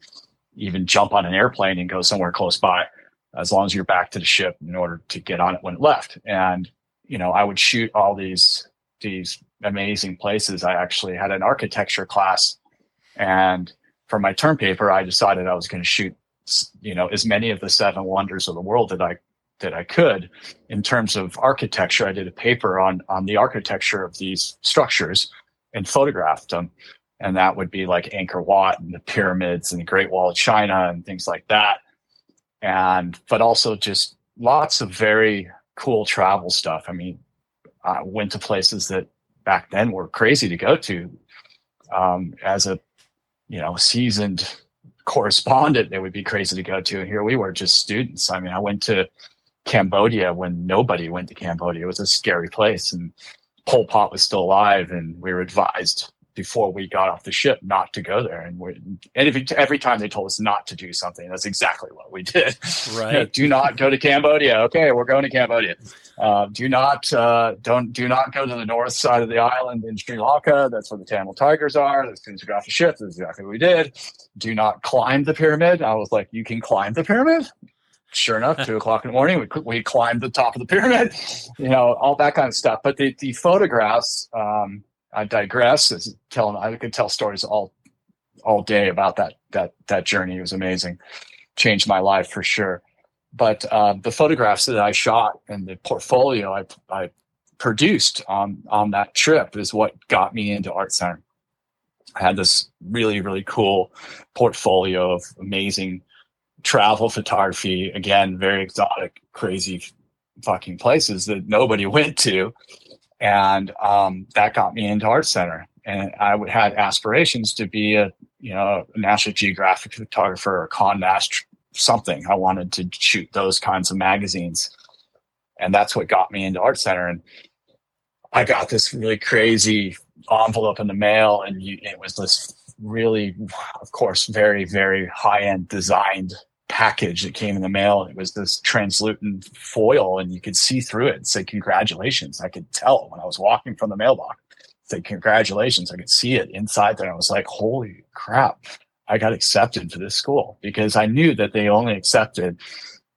Speaker 3: even jump on an airplane and go somewhere close by as long as you're back to the ship in order to get on it when it left. And, you know, I would shoot all these, these amazing places. I actually had an architecture class and for my term paper, I decided I was going to shoot, you know, as many of the seven wonders of the world that I, that I could in terms of architecture. I did a paper on, on the architecture of these structures and photographed them. And that would be like Angkor Wat and the pyramids and the Great Wall of China and things like that and but also just lots of very cool travel stuff. I mean, I went to places that back then were crazy to go to. Um, as a you know seasoned (laughs) correspondent, they would be crazy to go to, and here we were just students. I mean, I went to Cambodia when nobody went to Cambodia. It was a scary place, and Pol Pot was still alive, and we were advised before we got off the ship not to go there. And, we and every, every time they told us not to do something, that's exactly what we (laughs) did.
Speaker 1: Right.
Speaker 3: You know, do not go to Cambodia. Okay, we're going to Cambodia. Uh, do not uh, don't do not go to the north side of the island in Sri Lanka. That's where the Tamil tigers are. As soon as we got off the ship, that's exactly what we did. Do not climb the pyramid. I was like, you can climb the pyramid sure enough, two o'clock in the morning, we, we climbed the top of the pyramid, (laughs) you know, all that kind of stuff. But the, the photographs, um, I digress. As telling, I could tell stories all all day about that that that journey. It was amazing, changed my life for sure. But uh, the photographs that I shot and the portfolio I I produced on on that trip is what got me into Art Center. I had this really really cool portfolio of amazing travel photography. Again, very exotic, crazy fucking places that nobody (laughs) went to. And um, that got me into art center. And i would had aspirations to be a you know a national geographic photographer or Condé Nast something. I wanted to shoot those kinds of magazines. And that's what got me into art center. And i got this really crazy envelope in the mail and you, it was this really of course very very high end designed package that came in the mail. and It was this translucent foil, and you could see through it and say congratulations. I could tell when I was walking from the mailbox. Say congratulations. I could see it inside there. I was like, holy crap. I got accepted to this school because I knew that they only accepted,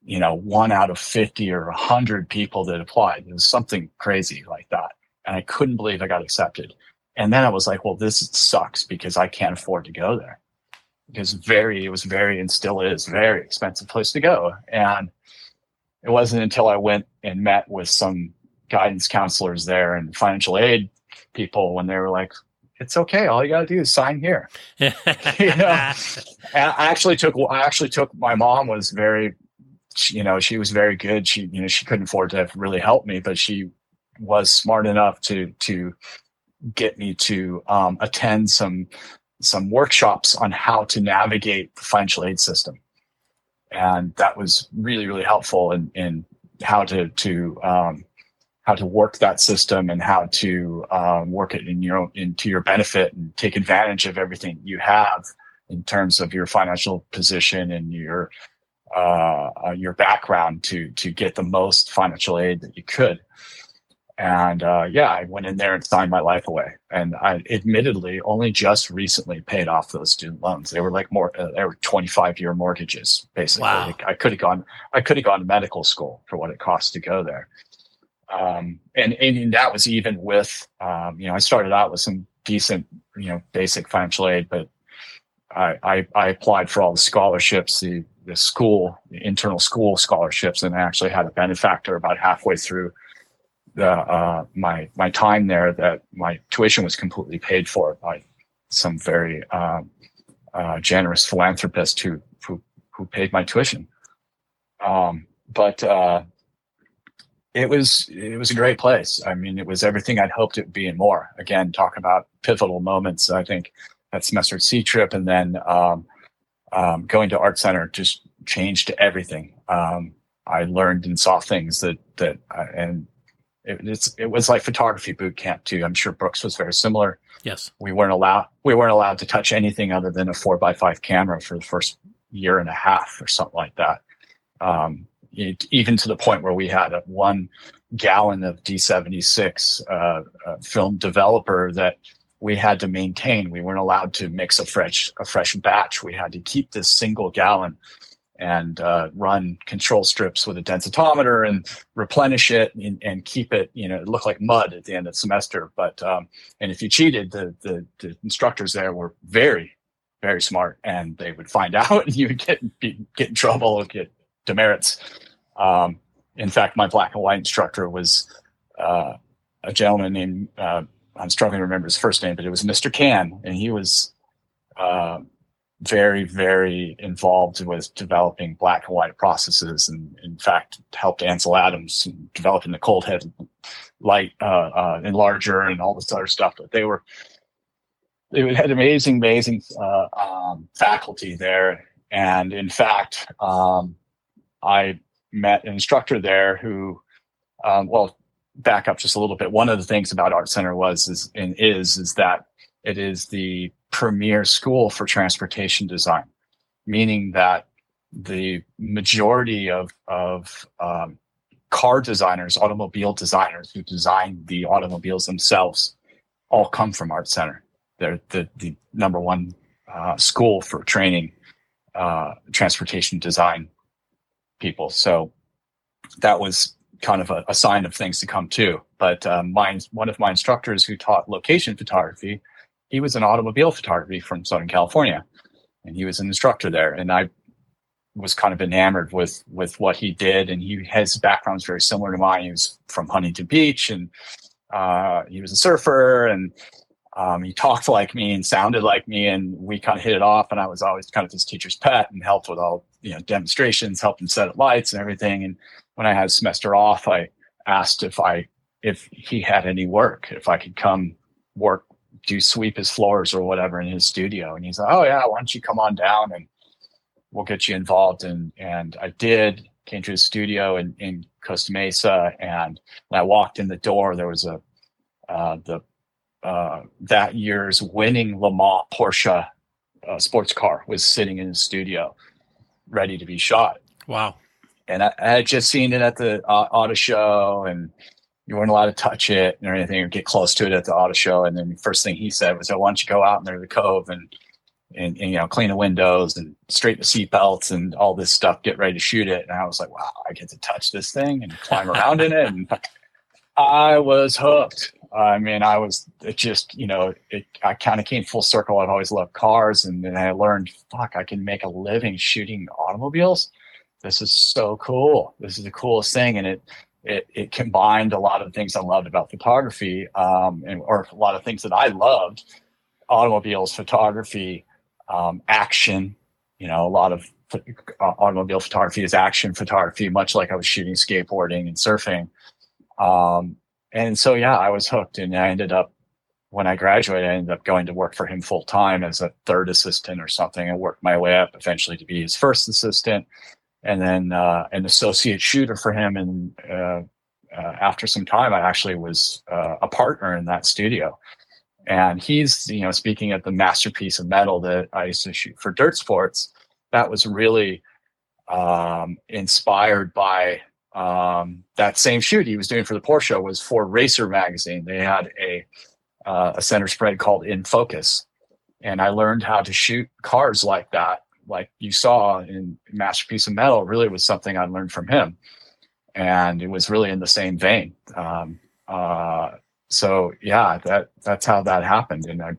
Speaker 3: you know, one out of 50 or 100 people that applied. It was something crazy like that. And I couldn't believe I got accepted. And then I was like, well, this sucks because I can't afford to go there because very, it was very, and still is very expensive place to go. And it wasn't until I went and met with some guidance counselors there and financial aid people when they were like, it's okay. All you got to do is sign here. (laughs) you know, and I actually took, I actually took, my mom was very, you know, she was very good. She, you know, she couldn't afford to really help me, but she was smart enough to, to get me to um, attend some some workshops on how to navigate the financial aid system, and that was really really helpful in, in how to to um, how to work that system and how to um, work it in your own, into your benefit and take advantage of everything you have in terms of your financial position and your uh, uh, your background to to get the most financial aid that you could. And uh, yeah, I went in there and signed my life away. And I admittedly only just recently paid off those student loans. They were like more, uh, they were 25 year mortgages, basically. Wow. I could have gone, I could have gone to medical school for what it costs to go there. Um, and, and that was even with, um, you know, I started out with some decent, you know, basic financial aid, but I, I, I applied for all the scholarships, the, the school, the internal school scholarships, and I actually had a benefactor about halfway through the uh, my my time there that my tuition was completely paid for by some very um, uh, generous philanthropist who who who paid my tuition. Um, but uh, it was it was a great place. I mean, it was everything I'd hoped it would be and more. Again, talk about pivotal moments. I think that semester Sea Trip and then um, um, going to Art Center just changed everything. Um, I learned and saw things that that uh, and it, it's it was like photography boot camp too. I'm sure Brooks was very similar.
Speaker 1: Yes,
Speaker 3: we weren't allowed we weren't allowed to touch anything other than a four by five camera for the first year and a half or something like that. Um, it, even to the point where we had a one gallon of D76 uh, uh, film developer that we had to maintain. We weren't allowed to mix a fresh a fresh batch. We had to keep this single gallon and uh, run control strips with a densitometer and replenish it and, and, keep it, you know, it looked like mud at the end of the semester. But, um, and if you cheated, the, the, the, instructors there were very, very smart and they would find (laughs) out and you would get, be, get in trouble get demerits. Um, in fact, my black and white instructor was uh, a gentleman named, uh, I'm struggling to remember his first name, but it was Mr. Can. And he was, uh, very, very involved with developing black and white processes, and in fact helped Ansel Adams developing the cold head light uh, uh, enlarger and all this other stuff. But they were they had amazing, amazing uh, um, faculty there, and in fact, um, I met an instructor there who, um, well, back up just a little bit. One of the things about Art Center was is and is is that it is the premier school for transportation design, meaning that the majority of, of um, car designers, automobile designers who design the automobiles themselves, all come from Art Center. They're the, the number one uh, school for training uh, transportation design people. So that was kind of a, a, sign of things to come too. But um, my, one of my instructors who taught location photography he was an automobile photography from Southern California, and he was an instructor there. And I was kind of enamored with with what he did, and he his background very similar to mine. He was from Huntington Beach, and uh, he was a surfer, and um, he talked like me and sounded like me, and we kind of hit it off. And I was always kind of his teacher's pet and helped with all you know demonstrations, helped him set up lights and everything. And when I had a semester off, I asked if I if he had any work, if I could come work do sweep his floors or whatever in his studio. And he's like, Oh yeah, why don't you come on down and we'll get you involved. And, and I did came to his studio in, in Costa Mesa. And when I walked in the door, there was a, uh, the, uh, that year's winning Le Mans Porsche uh, sports car was sitting in his studio. ready to be shot.
Speaker 1: Wow.
Speaker 3: And I, I had just seen it at the uh, auto show, and you weren't allowed to touch it or anything or get close to it at the auto show. And then the first thing he said was, oh, "Why don't you go out in there to the cove and, and, and you know clean the windows and straighten the seat belts and all this stuff. Get ready to shoot it." And I was like, "Wow, I get to touch this thing and climb around in it." And I was hooked. I mean, I was it just you know it. I kind of came full circle. I've always loved cars, and then I learned, fuck, I can make a living shooting automobiles. This is so cool. This is the coolest thing, and it it, it combined a lot of things I loved about photography, um, and or a lot of things that I loved: automobiles, photography, um, action. You know, a lot of uh, automobile photography is action photography, much like I was shooting skateboarding and surfing. Um, and so, yeah, I was hooked, and I ended up when I graduated, I ended up going to work for him full time as a third assistant or something, and worked my way up eventually to be his first assistant and then uh, an associate shooter for him. And uh, uh, after some time, I actually was uh, a partner in that studio. And he's, you know, speaking of the masterpiece of metal that I used to shoot for Dirt Sports, that was really um, inspired by um, that same shoot he was doing for the Porsche was for Racer magazine. They had a uh, a center spread called In Focus, and I learned how to shoot cars like that like you saw in Masterpiece of Metal really was something I learned from him. And it was really in the same vein. Um, uh, so yeah, that that's how that happened. And I,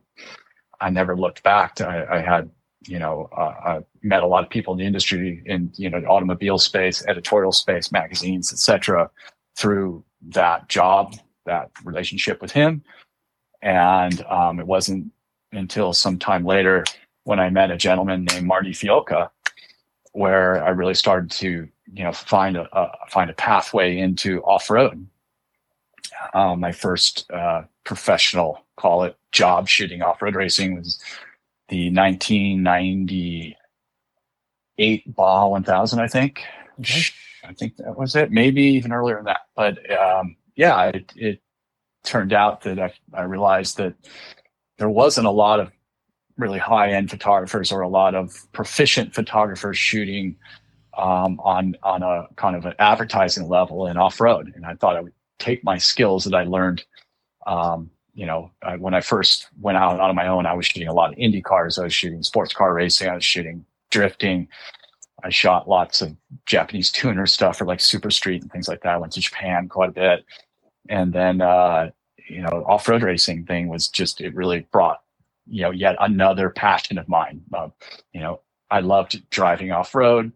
Speaker 3: I never looked back. I, I, had, you know, uh, I met a lot of people in the industry in, you know, automobile space, editorial space, magazines, etc., through that job, that relationship with him. And um, it wasn't until some time later when I met a gentleman named Marty Fiolka, where I really started to you know find a, find a pathway into off road. Um, my first uh, professional, call it job shooting off road racing, was the 1998 Baja 1000, I think. Okay. I think that was it. Maybe even earlier than that. But um, yeah, it, it, turned out that I, I realized that there wasn't a lot of really high end photographers or a lot of proficient photographers shooting um, on on a kind of an advertising level and off road. And I thought I would take my skills that I learned. Um, you know, I, when I first went out on my own, I was shooting a lot of Indy cars. I was shooting sports car racing. I was shooting drifting. I shot lots of Japanese tuner stuff for like Super Street and things like that. I went to Japan quite a bit. And then, uh, you know, off road racing thing was just, it really brought you know, yet another passion of mine. Uh, you know, I loved driving off road.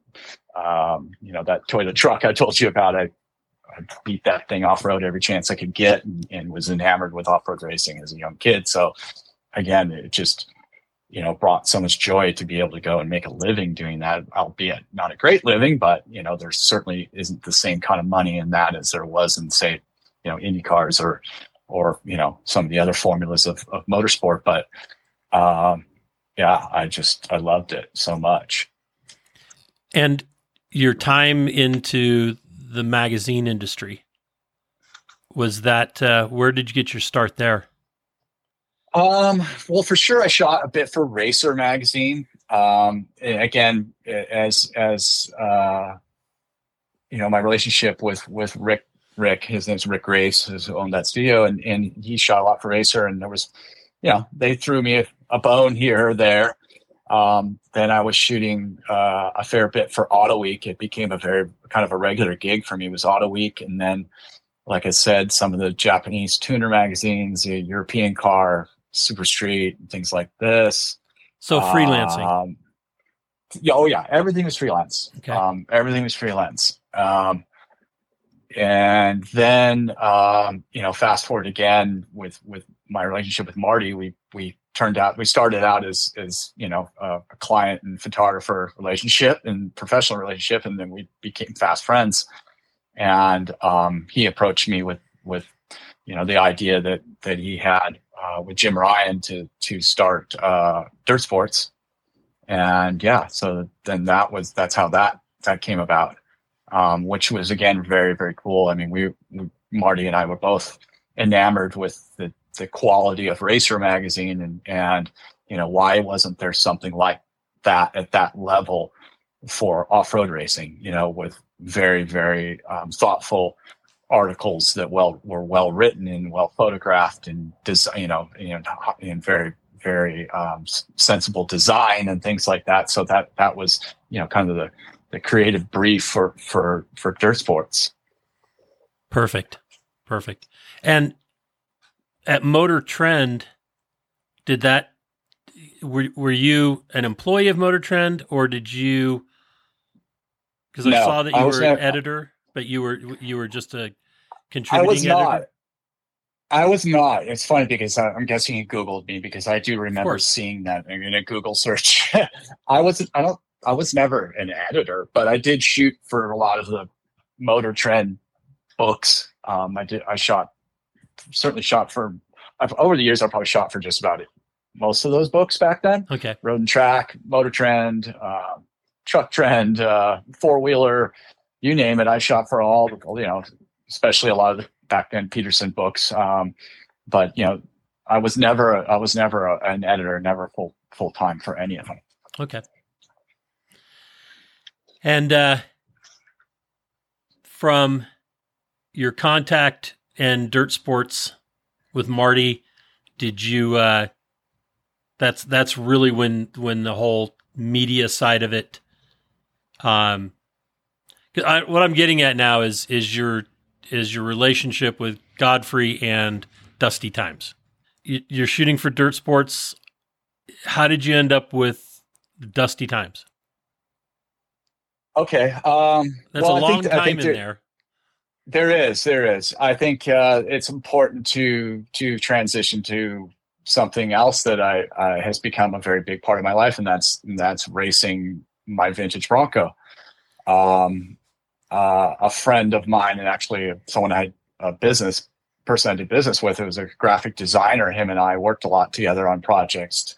Speaker 3: Um, you know, that Toyota truck I told you about, I, I beat that thing off road every chance I could get and, and was enamored with off road racing as a young kid. So again, it just, you know, brought so much joy to be able to go and make a living doing that, albeit not a great living, but you know, there certainly isn't the same kind of money in that as there was in say, you know, Indy cars or, or, you know, some of the other formulas of, of motorsport. But um, yeah, I just I loved it so much.
Speaker 1: And your time into the magazine industry was that uh, where did you get your start there?
Speaker 3: Um, well, for sure, I shot a bit for Racer magazine. Um, again, as as uh, you know, my relationship with with Rick Rick, his name's Rick Grace, who's owned that studio, and and he shot a lot for Racer, and there was, you know, they threw me a, a bone here or there. Um, then I was shooting uh, a fair bit for Auto Week. It became a very kind of a regular gig for me. It was Auto Week, and then, like I said, some of the Japanese tuner magazines, the European Car, Super Street, and things like this.
Speaker 1: So freelancing. Um,
Speaker 3: yeah, oh yeah, everything was freelance.
Speaker 1: Okay.
Speaker 3: Um, everything was freelance. Um, and then um, you know, fast forward again with with my relationship with Marty, we we turned out we started out as as you know a, a client and photographer relationship and professional relationship, and then we became fast friends. And um, he approached me with with you know the idea that that he had uh, with Jim Ryan to to start uh, dirt sports, and yeah, so then that was that's how that that came about um, which was again very very cool. I mean, we, we, Marty and I were both enamored with the the quality of Racer magazine and and you know why wasn't there something like that at that level for off-road racing. You know, with very very um, thoughtful articles that well were well written and well photographed and des- you know know in very very um, sensible design and things like that. So that that was you know kind of the the creative brief for for for dirt sports.
Speaker 1: Perfect, perfect. And at Motor Trend, did that were were you an employee of Motor Trend or did you? Because I saw that you were an editor, but you were you were just a
Speaker 3: I
Speaker 1: contributing
Speaker 3: was
Speaker 1: editor.
Speaker 3: not. I was not. It's funny because I, I'm guessing you Googled me because I do remember seeing that in a Google search. (laughs) I wasn't. I don't. I was never an editor, but I did shoot for a lot of the Motor Trend books. Um, I did. I shot. Certainly shot for. I've, over the years, I probably shot for just about it, most of those books back then.
Speaker 1: Okay,
Speaker 3: Road and Track, Motor Trend, uh, Truck Trend, uh, Four Wheeler, you name it. I shot for all, you know, especially a lot of the back then Petersen books. Um, but you know, I was never I was never a, an editor, never full full time for any of them.
Speaker 1: okay. And uh, from your contact and dirt sports with Marty, did you? Uh, that's that's really when when the whole media side of it. Um, I, what I'm getting at now is is your is your relationship with Godfrey and Dusty Times. You, you're shooting for dirt sports. How did you end up with Dusty Times?
Speaker 3: Okay. Um,
Speaker 1: That's
Speaker 3: well,
Speaker 1: a long
Speaker 3: think,
Speaker 1: time in
Speaker 3: there-
Speaker 1: there.
Speaker 3: Is, there is. I think uh, it's important to to transition to something else that I uh, has become a very big part of my life, and that's and that's racing my vintage Bronco. Um, uh, a friend of mine, and actually someone I a business person I did business with, it was a graphic designer. Him and I worked a lot together on projects,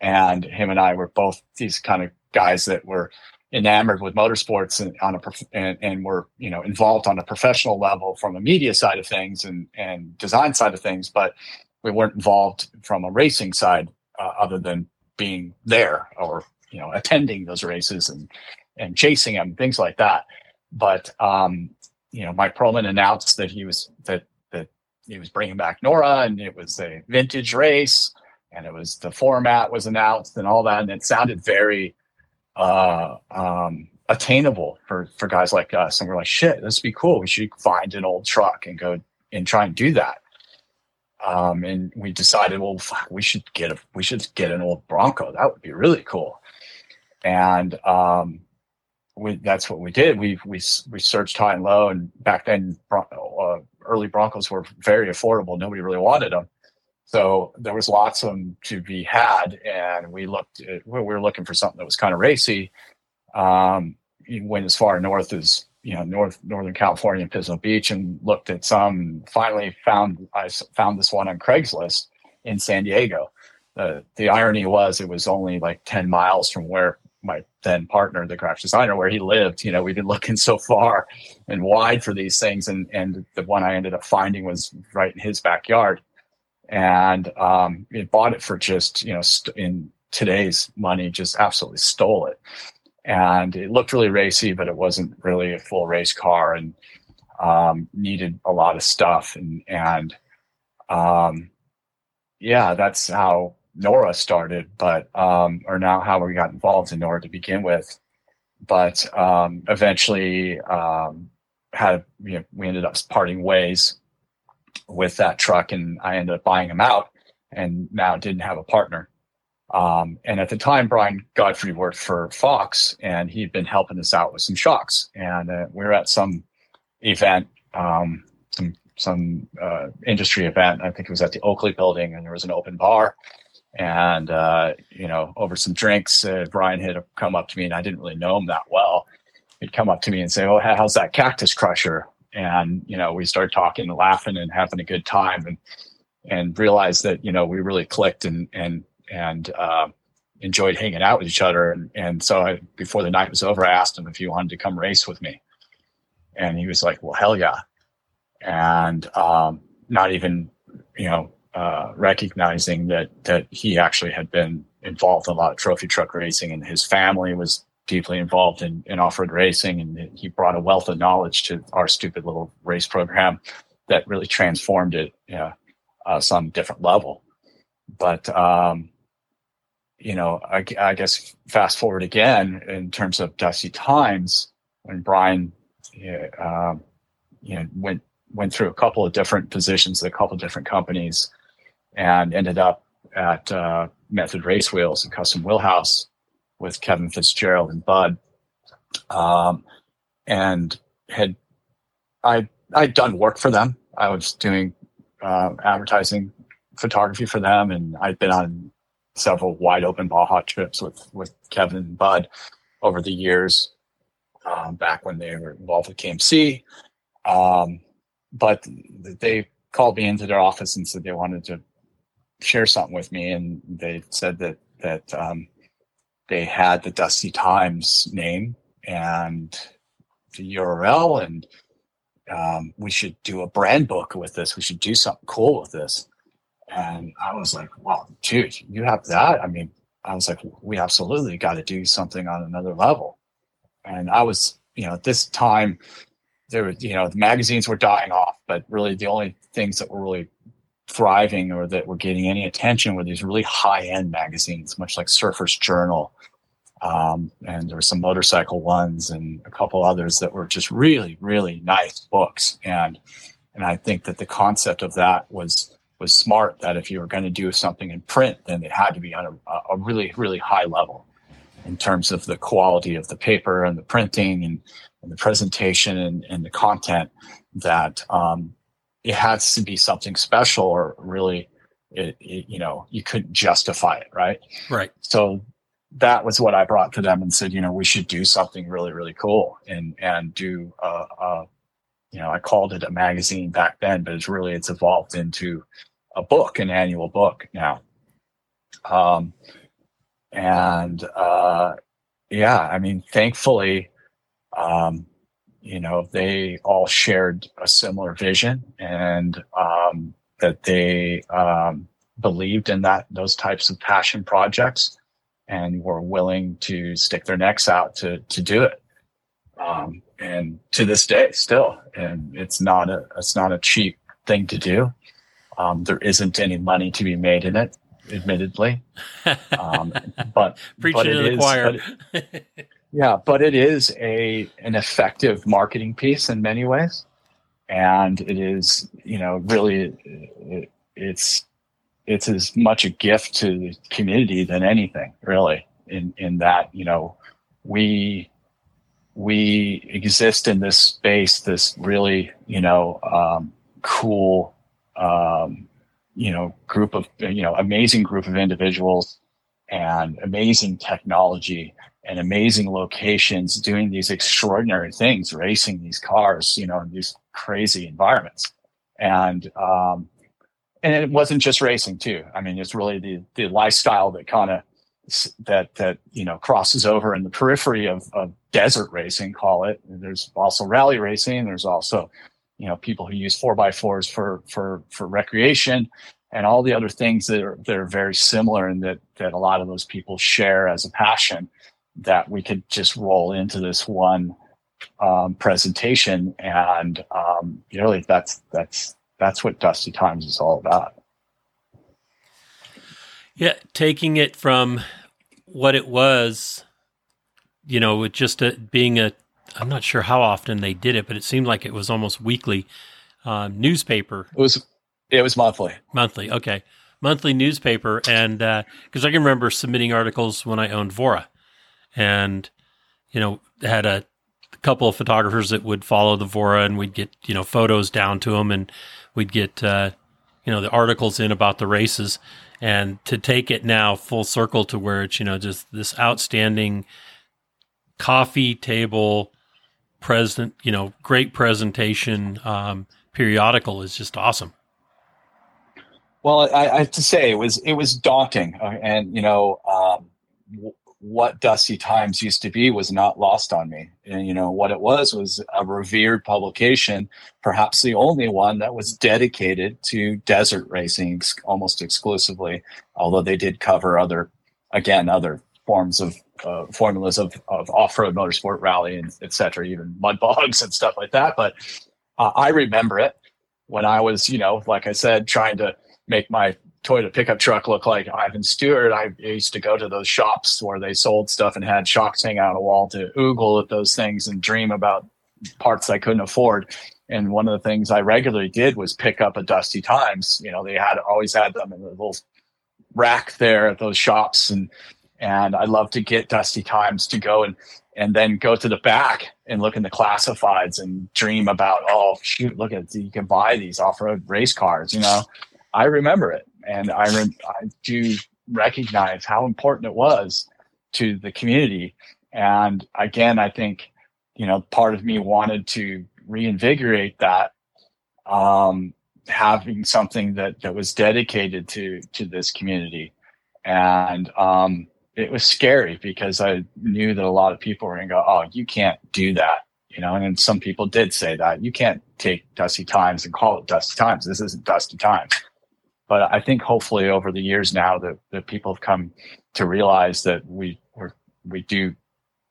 Speaker 3: and him and I were both these kind of guys that were enamored with motorsports and on a and, and were you know involved on a professional level from a media side of things and and design side of things but we weren't involved from a racing side uh, other than being there or you know attending those races and and chasing them things like that. But um you know mike Pearlman announced that he was that that he was bringing back NORRA and it was a vintage race and it was the format was announced and all that and it sounded very uh, um, attainable for for guys like us. And we're like, shit, this would be cool. We should find an old truck and go and try and do that. Um, and we decided, well, fuck, we should get a we should get an old Bronco. That would be really cool. And um, we, that's what we did. We we we searched high and low, and back then, uh, early Broncos were very affordable. Nobody really wanted them. So there was lots of them to be had, and we looked. At, we were looking for something that was kind of racy. Um, went as far north as you know, north Northern California and Pismo Beach, and looked at some. And finally, found I found this one on Craigslist in San Diego. The the irony was it was only like ten miles from where my then partner, the graphic designer, where he lived. You know, we'd been (laughs) looking so far and wide for these things, and and the one I ended up finding was right in his backyard and um, it bought it for just you know st- in today's money just absolutely stole it. And it looked really racy but it wasn't really a full race car and um, needed a lot of stuff. And and um, yeah that's how NORRA started but um, or now how we got involved in NORRA to begin with. But um, eventually um, had you know, we ended up parting ways with that truck and I ended up buying him out and now didn't have a partner. Um, and at the time, Brian Godfrey worked for Fox and he'd been helping us out with some shocks. And uh, we were at some event, um, some some uh, industry event. I think it was at the Oakley building and there was an open bar. And, uh, you know, over some drinks, uh, Brian had come up to me and I didn't really know him that well. He'd come up to me and say, Oh, how's that cactus crusher? And you know we started talking and laughing and having a good time and and realized that you know we really clicked and and and uh, enjoyed hanging out with each other. And and so I, before the night was over i asked him if he wanted to come race with me. And he was like well hell yeah. And um, not even you know uh, recognizing that that he actually had been involved in a lot of trophy truck racing and his family was deeply involved in, in off-road racing and he brought a wealth of knowledge to our stupid little race program that really transformed it know, uh, some different level. But um, you know I, I, guess fast forward again in terms of dusty times when brian uh, you know went went through a couple of different positions at a couple of different companies and ended up at uh, method race wheels and custom wheelhouse with Kevin Fitzgerald and Bud, um, and had I I'd done work for them. I was doing uh, advertising photography for them, and I'd been on several wide open Baja trips with with Kevin and Bud over the years. Um, back when they were involved with KMC, um, but they called me into their office and said they wanted to share something with me, and they said that that um, they had the Dusty Times name and the URL, and um, we should do a brand book with this. We should do something cool with this. And I was like, "Well, dude, you have that." I mean, I was like, "We absolutely got to do something on another level." And I was, you know, at this time, there were, you know, the magazines were dying off, but really the only things that were really thriving or that were getting any attention were these really high end magazines, much like Surfer's Journal. Um, and there were some motorcycle ones and a couple others that were just really, really nice books. And and I think that the concept of that was was smart. That if you were going to do something in print, then it had to be on a, a really, really high level in terms of the quality of the paper and the printing and, and the presentation and, and the content. That um, it has to be something special or really it, it, you know you couldn't justify it right?
Speaker 1: Right.
Speaker 3: So that was what i brought to them and said you know we should do something really really cool and and do uh, uh you know i called it a magazine back then but it's really it's evolved into a book an annual book now. Um and uh yeah i mean thankfully um you know, they all shared a similar vision and um, that they um, believed in that those types of passion projects and were willing to stick their necks out to to do it. Um, and to this day, still, and it's not a it's not a cheap thing to do. Um, there isn't any money to be made in it, admittedly. (laughs) Um, but
Speaker 1: preaching
Speaker 3: but
Speaker 1: to the
Speaker 3: is,
Speaker 1: choir. (laughs)
Speaker 3: Yeah, but it is a an effective marketing piece in many ways, and it is you know really it, it's it's as much a gift to the community than anything really. In in that you know we we exist in this space, this really you know um, cool um, you know group of you know amazing group of individuals and amazing technology and amazing locations doing these extraordinary things, racing these cars, you know, in these crazy environments. And, um, and it wasn't just racing too. I mean, it's really the, the lifestyle that kind of, that, that, you know, crosses over in the periphery of, of desert racing, call it. There's also rally racing. There's also, you know, people who use four by fours for, for, for recreation and all the other things that are, that are very similar and that, that a lot of those people share as a passion that we could just roll into this one um, presentation, and um, really that's that's that's what Dusty Times is all about.
Speaker 1: Yeah, taking it from what it was, you know, with just a, being a, I'm not sure how often they did it, but it seemed like it was almost weekly um, newspaper.
Speaker 3: It was, it was monthly.
Speaker 1: Monthly, okay, monthly newspaper, and because uh, I can remember submitting articles when I owned Vora, and you know had a couple of photographers that would follow the Vora, and we'd get you know photos down to them, and we'd get uh, you know the articles in about the races, and to take it now full circle to where it's you know just this outstanding coffee table present, you know, great presentation um, periodical is just awesome.
Speaker 3: Well, I, I, have to say it was it was daunting, uh, and you know, um, what Dusty Times used to be was not lost on me. And, you know, what it was was a revered publication, perhaps the only one that was dedicated to desert racing almost exclusively, although they did cover other, again, other forms of uh, formulas of, of off-road motorsport rally and et cetera, even mud bogs and stuff like that. But uh, I remember it when I was, you know, like I said, trying to make my Toyota pickup truck look like Ivan Stewart. I used to go to those shops where they sold stuff and had shocks hanging on a wall to oogle at those things and dream about parts I couldn't afford. And one of the things I regularly did was pick up a Dusty Times. You know, they had always had them in the little rack there at those shops, and and I love to get Dusty Times to go and and then go to the back and look in the classifieds and dream about oh shoot look at you can buy these off-road race cars you know i remember it and I, re- I do recognize how important it was to the community. And again i think you know part of me wanted to reinvigorate that um, having something that that was dedicated to to this community. And um, it was scary because i knew that a lot of people were going to go oh you can't do that you know? And some people did say that. You can't take dusty times and call it dusty times. This isn't dusty times but i think hopefully over the years now that, that people have come to realize that we we're, we do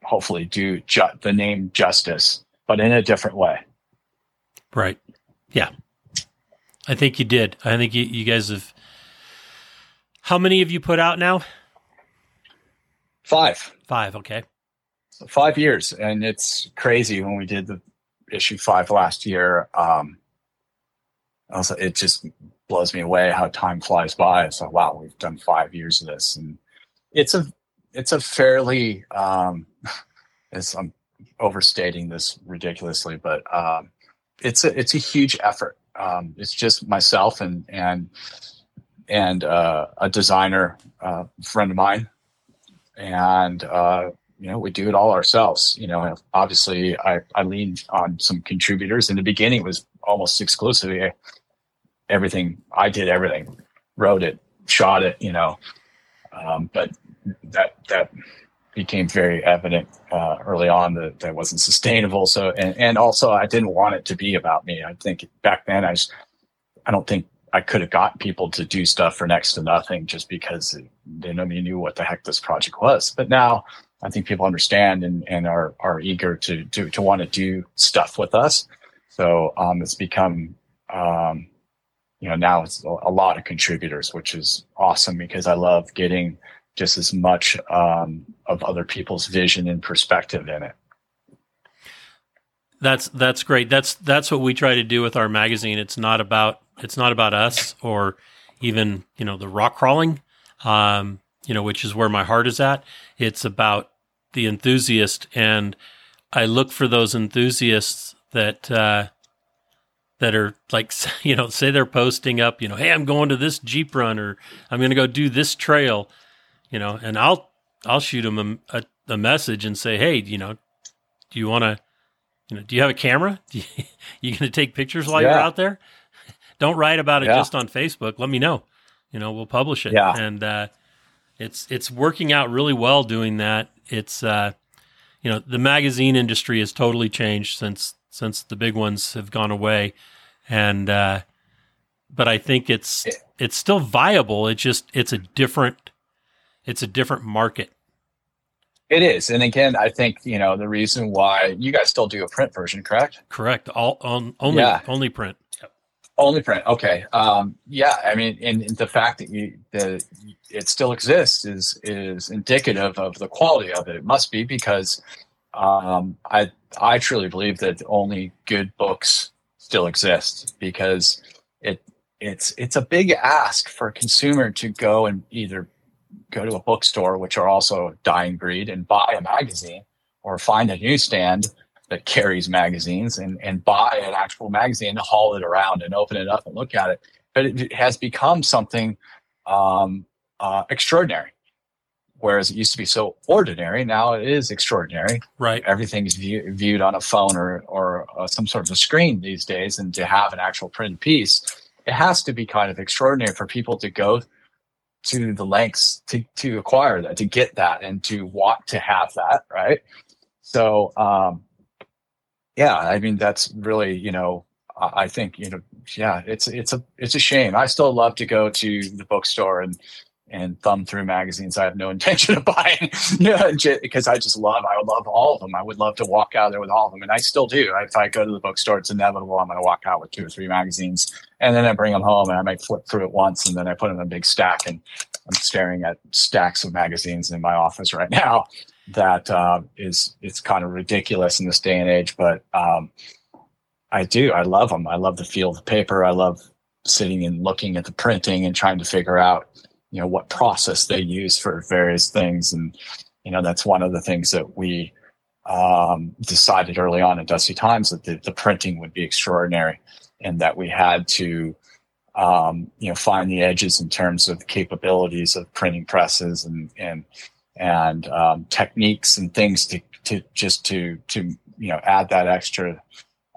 Speaker 3: hopefully do ju- the name justice but in a different way
Speaker 1: Right. Yeah. I think you did. I think you, you guys have. How many have you put out now?
Speaker 3: five
Speaker 1: Five. Okay.
Speaker 3: five years and it's crazy when we did the issue five last year um also it just blows me away how time flies by. So wow we've done five years of this. And it's a it's a fairly um (laughs) it's, i'm overstating this ridiculously but um it's a it's a huge effort. Um it's just myself and and and uh, a designer uh, friend of mine. And uh, you know we do it all ourselves. You know obviously i i leaned on some contributors. In the beginning it was almost exclusively everything i did everything wrote it shot it you know. Um, but that that became very evident uh, early on that that wasn't sustainable. So and, and also i didn't want it to be about me. I think back then i just i don't think i could have got people to do stuff for next to nothing just because they nobody knew what the heck this project was. But now I think people understand and, and are, are eager to, to, to want to do stuff with us. So um, it's become, um, you know, now it's a lot of contributors, which is awesome because I love getting just as much um, of other people's vision and perspective in it.
Speaker 1: That's that's great. That's that's what we try to do with our magazine. It's not about it's not about us or even you know the rock crawling, um, you know, which is where my heart is at. It's about the enthusiast, and I look for those enthusiasts that uh, that are like (laughs) you know say they're posting up, you know, hey, I'm going to this Jeep run or I'm going to go do this trail, you know, and I'll I'll shoot them a, a, a message and say, hey, you know, do you want to you know, do you have a camera? (laughs) You, you going to take pictures while yeah. you're out there? (laughs) Don't write about it yeah. just on Facebook. Let me know. You know, we'll publish it.
Speaker 3: Yeah.
Speaker 1: And uh, it's it's working out really well doing that. It's uh, you know, the magazine industry has totally changed since since the big ones have gone away, and uh, but I think it's it's still viable. It's just it's a different it's a different market.
Speaker 3: It is, and again, I think you know the reason why you guys still do a print version, correct?
Speaker 1: Correct. All on only yeah. only print. Yep.
Speaker 3: Only print. Okay. Um, yeah. I mean, and, and the fact that you that it still exists is is indicative of the quality of it. It must be because um, I I truly believe that only good books still exist because it it's it's a big ask for a consumer to go and either go to a bookstore, which are also a dying breed, and buy a magazine, or find a newsstand that carries magazines and, and buy an actual magazine, haul it around and open it up and look at it. But it has become something um, uh, extraordinary. Whereas it used to be so ordinary, now it is extraordinary.
Speaker 1: Right.
Speaker 3: Everything's view, viewed on a phone or or uh, some sort of a screen these days, and to have an actual print piece, it has to be kind of extraordinary for people to go to the lengths to, to acquire that, to get that, and to want to have that, right? So, um, yeah, I mean, that's really, you know, I think, you know, yeah, it's it's a it's a shame. I still love to go to the bookstore and and thumb through magazines I have no (laughs) intention of buying. because I just love, I would love all of them. I would love to walk out there with all of them, and I still do. If I go to the bookstore, it's inevitable I'm going to walk out with two or three magazines, and then I bring them home and I might flip through it once, and then I put them in a big stack, and I'm staring at stacks of magazines in my office right (laughs) now. That uh, is, it's kind of ridiculous in this day and age, but um, I do. I love them. I love the feel of the paper. I love sitting and looking at the printing and trying to figure out you know what process they use for various things. And you know that's one of the things that we um, decided early on in dusty times that the, the, printing would be extraordinary and that we had to um, you know find the edges in terms of capabilities of printing presses and and and um, techniques and things to to just to to you know add that extra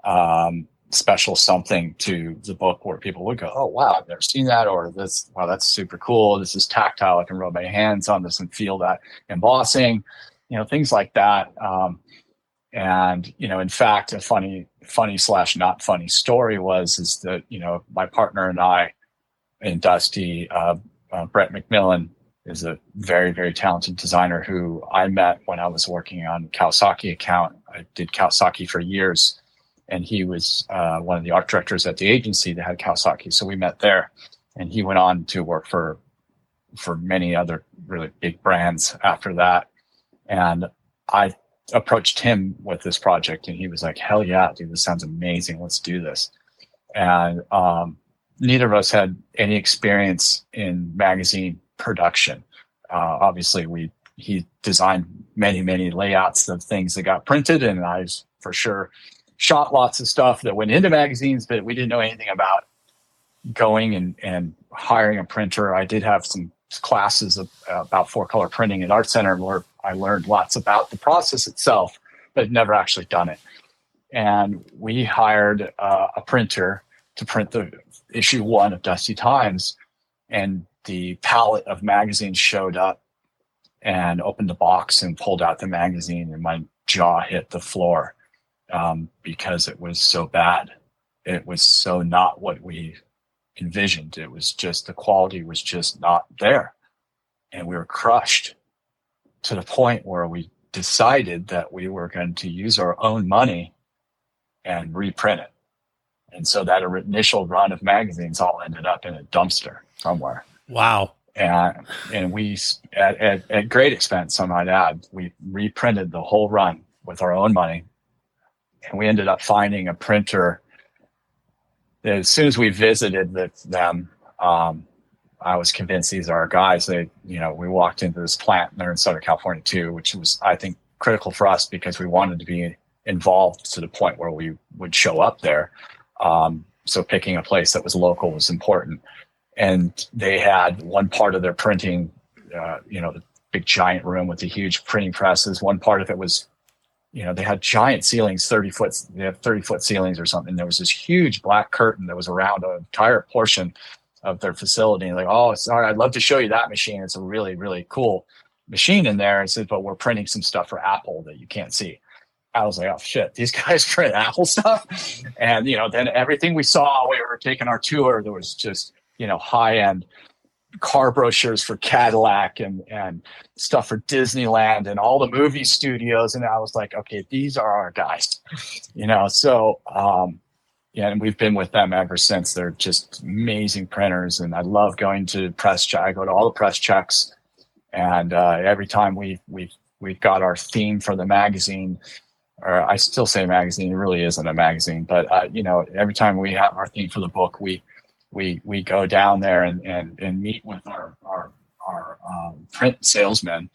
Speaker 3: um, special something to the book where people would go, "Oh wow, I've never seen that," or "This wow, that's super cool. This is tactile. I can rub my hands on this and feel that embossing." You know, things like that. Um, and you know, in fact, a funny, funny slash not funny story was is that you know my partner and I and Dusty, uh, uh, Brett McMillan is a very very talented designer who I met when I was working on Kawasaki account. I did Kawasaki for years and he was uh, one of the art directors at the agency that had Kawasaki. So we met there, and he went on to work for for many other really big brands after that. And I approached him with this project, and he was like, "Hell yeah, dude! This sounds amazing. Let's do this." And um, neither of us had any experience in magazine production. Uh, obviously, we he designed many many layouts of things that got printed, and I was for sure shot lots of stuff that went into magazines, but we didn't know anything about going and, and hiring a printer. I did have some classes of, uh, about four color printing at Art Center where I learned lots about the process itself, but never actually done it. And we hired uh, a printer to print the issue one of Dusty Times, and the palette of magazines showed up and opened the box and pulled out the magazine, and my jaw hit the floor um, because it was so bad. It was so not what we envisioned. It was just the quality was just not there. And we were crushed to the point where we decided that we were going to use our own money and reprint it. And so that initial run of magazines all ended up in a dumpster somewhere.
Speaker 1: Wow.
Speaker 3: And, and we, at, at, at great expense, I might add, we reprinted the whole run with our own money and we ended up finding a printer. As soon as we visited with them, um, I was convinced these are our guys. They, you know, we walked into this plant and they're in Southern California too, which was, I think, critical for us because we wanted to be involved to the point where we would show up there. Um, so picking a place that was local was important. And they had one part of their printing, uh, you know, the big giant room with the huge printing presses. One part of it was you know, they had giant ceilings, 30 foot, they have 30 foot ceilings or something. There was this huge black curtain that was around an entire portion of their facility. And like, oh, sorry, I'd love to show you that machine. It's a really, really cool machine in there. And said, but we're printing some stuff for Apple that you can't see. I was like, oh shit, these (laughs) guys print Apple stuff. And, you know, then everything we saw, we were taking our tour, there was just, you know, high end car brochures for Cadillac and and stuff for Disneyland and all the movie studios. And I was like, okay, these are our guys, (laughs) you know. So um, yeah, and we've been with them ever since. They're just amazing printers, and I love going to press. I go to all the press checks, and uh, every time we we we got our theme for the magazine. Or I still say magazine. It really isn't a magazine, but uh, you know, every time we have our theme for the book, we we we go down there and and, and meet with our our our um, print salesmen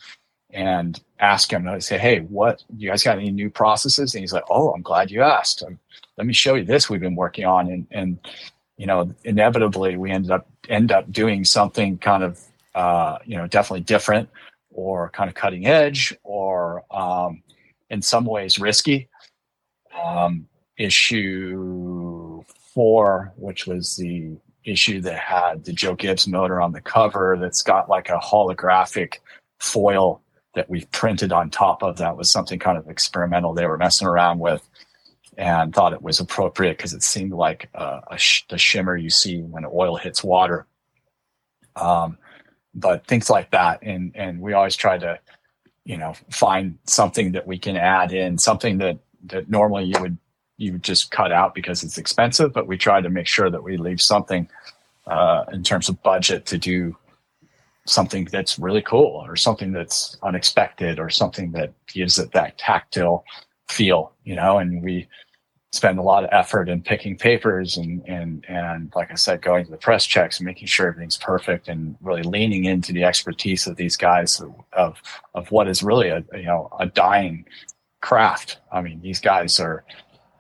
Speaker 3: and ask him. I say, hey, what you guys got any new processes? And he's like, oh, I'm glad you asked. Um, let me show you this we've been working on. And and you know, inevitably we ended up end up doing something kind of uh, you know definitely different or kind of cutting edge or um, in some ways risky. Um, issue four, which was the issue that had the Joe Gibbs motor on the cover that's got like a holographic foil that we've printed on top of that was something kind of experimental they were messing around with and thought it was appropriate because it seemed like a sh- the shimmer you see when oil hits water. Um, but things like that. And, and we always try to, you know, find something that we can add in, something that, that normally you would, you just cut out because it's expensive, but we try to make sure that we leave something uh, in terms of budget to do something that's really cool or something that's unexpected or something that gives it that tactile feel, you know, and we spend a lot of effort in picking papers and, and, and like I said, going to the press checks and making sure everything's perfect and really leaning into the expertise of these guys of, of what is really a, you know, a dying craft. I mean, these guys are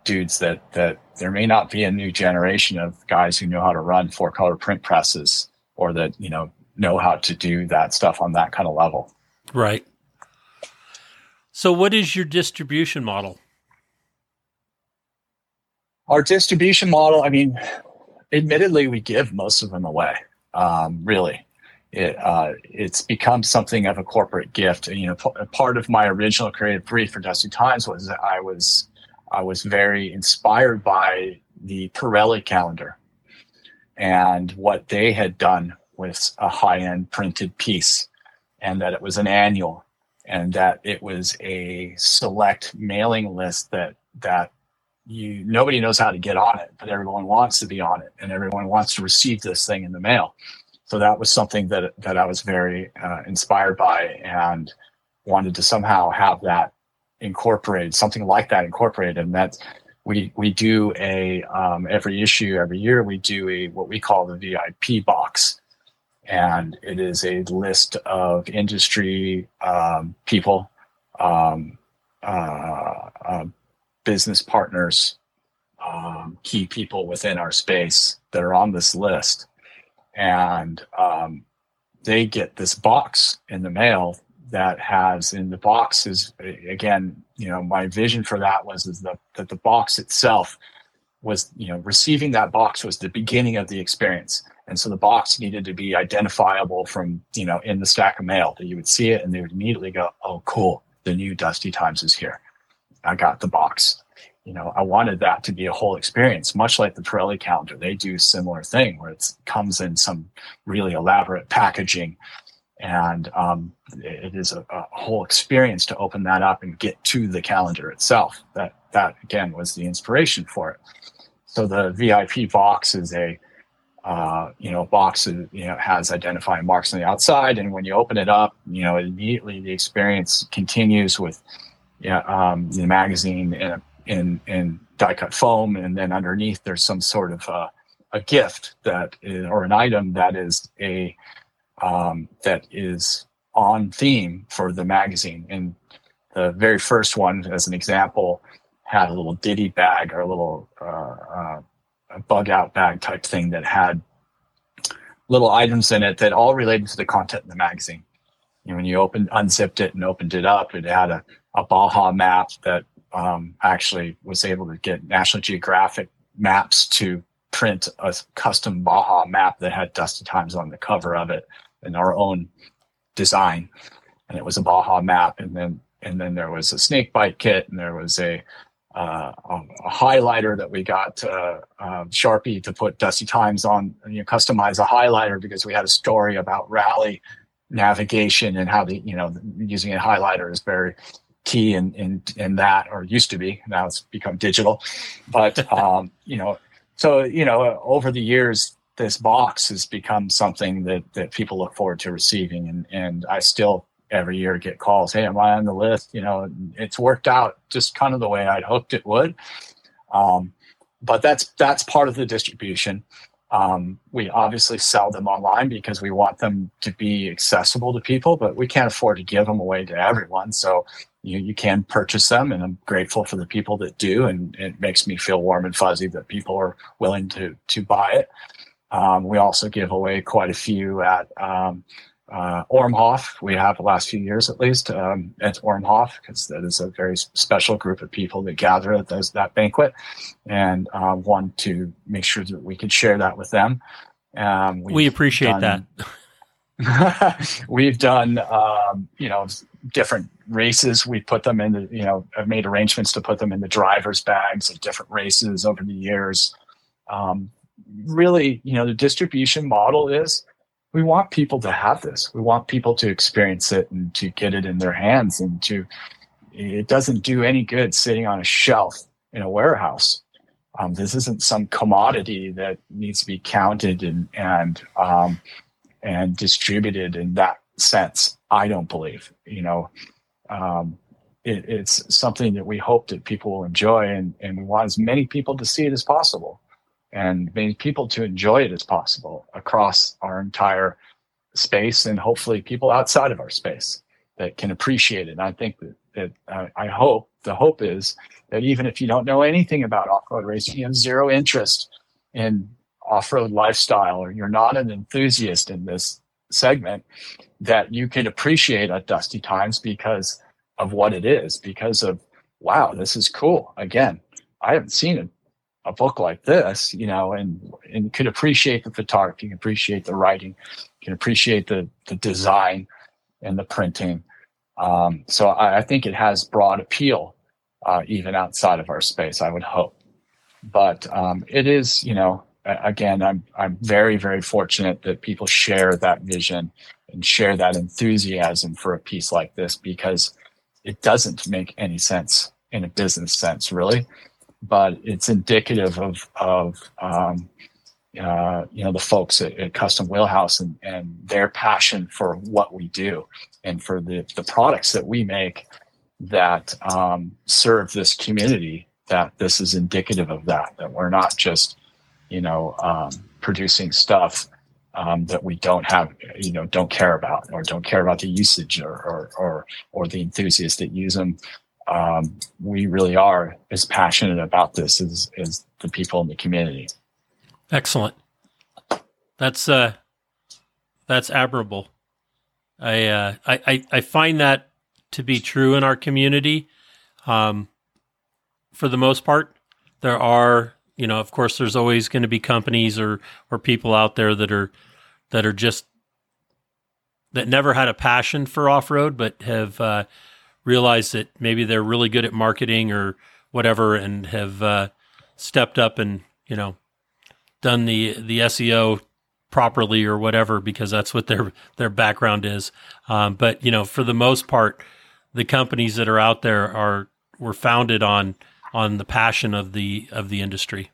Speaker 3: dudes that, that there may not be a new generation of guys who know how to run four color print presses or that, you know, know how to do that stuff on that kind of level.
Speaker 1: Right. So, what is your distribution model?
Speaker 3: Our distribution model, I mean, admittedly, we give most of them away. Um, really, it uh, it's become something of a corporate gift. You know, p- part of my original creative brief for Dusty Times was that I was I was very inspired by the Pirelli calendar and what they had done with a high end printed piece, and that it was an annual, and that it was a select mailing list that that you nobody knows how to get on it, but everyone wants to be on it, and everyone wants to receive this thing in the mail. So that was something that that I was very uh, inspired by, and wanted to somehow have that incorporated, something like that incorporated, and that's we we do a um, every issue every year we do a what we call the VIP box, and it is a list of industry um, people, um, uh, uh, business partners, um, key people within our space that are on this list, and um, they get this box in the mail that has in the box is again, you know, my vision for that was is the, that the box itself was, you know, receiving that box was the beginning of the experience and so the box needed to be identifiable from, you know, in the stack of mail that you would see it and they would immediately go, oh, cool. The new Dusty Times is here. I got the box. You know, I wanted that to be a whole experience, much like the Pirelli calendar. They do similar thing where it comes in some really elaborate packaging and um, it is a, a, whole experience to open that up and get to the calendar itself. That that again was the inspiration for it. So the VIP box is a uh, you know, box that you know has identifying marks on the outside, and when you open it up, you know, immediately the experience continues with yeah, um, the magazine in in in die cut foam, and then underneath there's some sort of uh, a gift that is, or an item that is a um, that is on theme for the magazine. And the very first one, as an example, had a little ditty bag or a little uh, uh, bug out bag type thing that had little items in it that all related to the content in the magazine. And when you opened, unzipped it and opened it up, it had a, a Baja map that um, actually was able to get National Geographic maps to print a custom Baja map that had Dusty Times on the cover of it in our own design. And it was a Baja map. And then, and then there was a snake bite kit and there was a, uh, a highlighter that we got uh, uh, Sharpie to put Dusty Times on, you know, customize a highlighter because we had a story about rally navigation and how the, you know, using a highlighter is very key in, in, in that, or used to be. Now it's become digital. But, um, you know, so, you know, over the years, this box has become something that, that people look forward to receiving. And, and I still every year get calls. Hey, am I on the list? You know, it's worked out just kind of the way I'd hoped it would. Um, but that's that's part of the distribution. Um, we obviously sell them online because we want them to be accessible to people, but we can't afford to give them away to everyone. So you, you can purchase them, and I'm grateful for the people that do, and it makes me feel warm and fuzzy that people are willing to to buy it. Um, we also give away quite a few at um, uh, ORMHOF. We have the last few years at least um, at ORMHOF because that is a very special group of people that gather at those, that banquet and uh, want to make sure that we could share that with them.
Speaker 1: Um, we appreciate done,
Speaker 3: that. (laughs) we've done, um, you know, different races. We put them in the, you know, I've made arrangements to put them in the driver's bags of different races over the years. Um, really, you know, the distribution model is we want people to have this. We want people to experience it and to get it in their hands and to it doesn't do any good sitting on a shelf in a warehouse. Um, this isn't some commodity that needs to be counted and and um, and distributed in that sense. I don't believe. You know, um, it, it's something that we hope that people will enjoy, and and we want as many people to see it as possible, and many people to enjoy it as possible across our entire space, and hopefully people outside of our space that can appreciate it. And I think that that uh, I hope the hope is that even if you don't know anything about off-road racing, you have zero interest in off-road lifestyle, or you're not an enthusiast in this segment, that you can appreciate at Dusty Times because of what it is, because of wow, this is cool. Again, I haven't seen a, book like this, you know, and and could appreciate the photography, can appreciate the writing, can appreciate the the design and the printing um, so I, I, think it has broad appeal, uh, even outside of our space. I would hope, but um, it is, you know, again, I'm I'm very very fortunate that people share that vision and share that enthusiasm for a piece like this because it doesn't make any sense in a business sense, really, but it's indicative of of um, uh, you know the folks at, at, Custom Wheelhouse and, and their passion for what we do and for the the products that we make that um, serve this community. That this is indicative of that. That we're not just you know um, producing stuff um, that we don't have you know don't care about or don't care about the usage or or or, or the enthusiasts that use them. Um, we really are as passionate about this as, as the people in the community.
Speaker 1: Excellent. That's uh, that's admirable. I, uh, I, I I find that to be true in our community. Um, for the most part, there are you know, of course, there's always going to be companies or or people out there that are that are just that never had a passion for off road, but have uh, realized that maybe they're really good at marketing or whatever, and have uh, stepped up and you know done the the SEO properly or whatever because that's what their their background is. Um, but you know, for the most part, the companies that are out there are were founded on on the passion of the of the industry.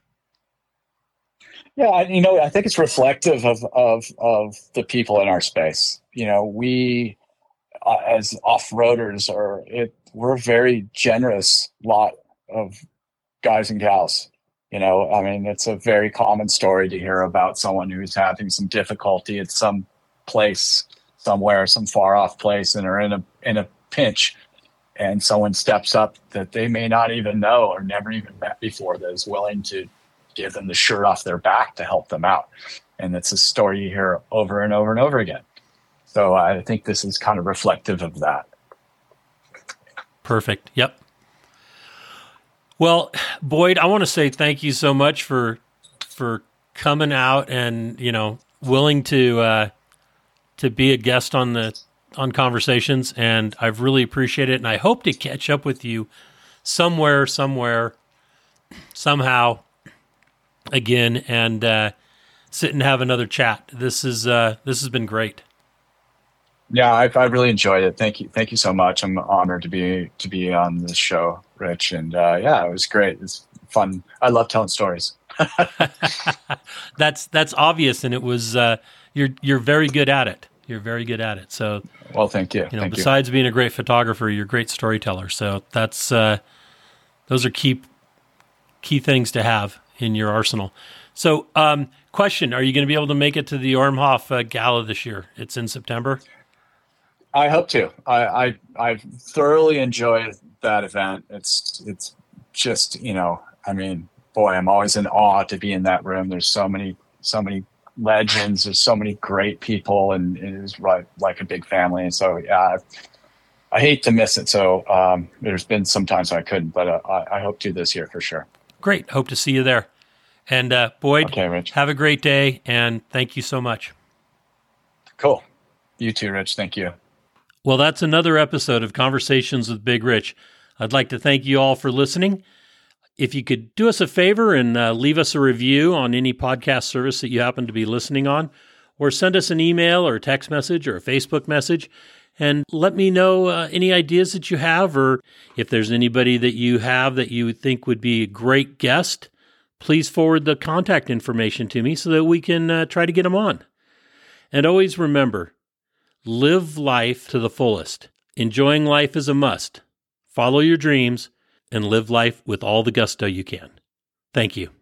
Speaker 3: Yeah, you know, I think it's reflective of of of the people in our space. You know, we uh, as off roaders or it we're a very generous lot of guys and gals you know, I mean, it's a very common story to hear about someone who's having some difficulty at some place somewhere, some far off place, and are in a in a pinch, and someone steps up that they may not even know or never even met before that is willing to give them the shirt off their back to help them out. And it's a story you hear over and over and over again. So I think this is kind of reflective of that.
Speaker 1: Perfect. Yep. Well, Boyd, I want to say thank you so much for for coming out and you know willing to uh, to be a guest on the on conversations, and I've really appreciated it. And I hope to catch up with you somewhere, somewhere, somehow again, and uh, sit and have another chat. This is uh, this has been great.
Speaker 3: Yeah, I've, I really enjoyed it. Thank you, thank you so much. I'm honored to be to be on this show, Rich. And uh, yeah, it was great. It's fun. I love telling stories. (laughs) (laughs)
Speaker 1: that's that's obvious, and it was uh, you're you're very good at it. You're very good at it. So
Speaker 3: well, thank you.
Speaker 1: You know,
Speaker 3: thank
Speaker 1: besides
Speaker 3: you.
Speaker 1: being a great photographer, you're a great storyteller. So that's uh, those are key key things to have in your arsenal. So, um, question: Are you going to be able to make it to the ORMHOF uh, Gala this year? It's in September.
Speaker 3: I hope to. I, I I thoroughly enjoy that event. It's it's just you know I mean boy I'm always in awe to be in that room. There's so many so many legends. There's so many great people, and it is right like a big family. And so yeah, I, I hate to miss it. So um, there's been some times I couldn't, but uh, I, I, hope to this year for sure.
Speaker 1: Great. Hope to see you there. And uh, Boyd,
Speaker 3: okay, Rich.
Speaker 1: have a great day, and thank you so much.
Speaker 3: Cool. You too, Rich. Thank you.
Speaker 1: Well, that's another episode of Conversations with Big Rich. I'd like to thank you all for listening. If you could do us a favor and uh, leave us a review on any podcast service that you happen to be listening on, or send us an email or a text message or a Facebook message and let me know uh, any ideas that you have or if there's anybody that you have that you think would be a great guest please forward the contact information to me so that we can uh, try to get them on and always remember live life to the fullest. Enjoying life is a must. Follow your dreams and live life with all the gusto you can. Thank you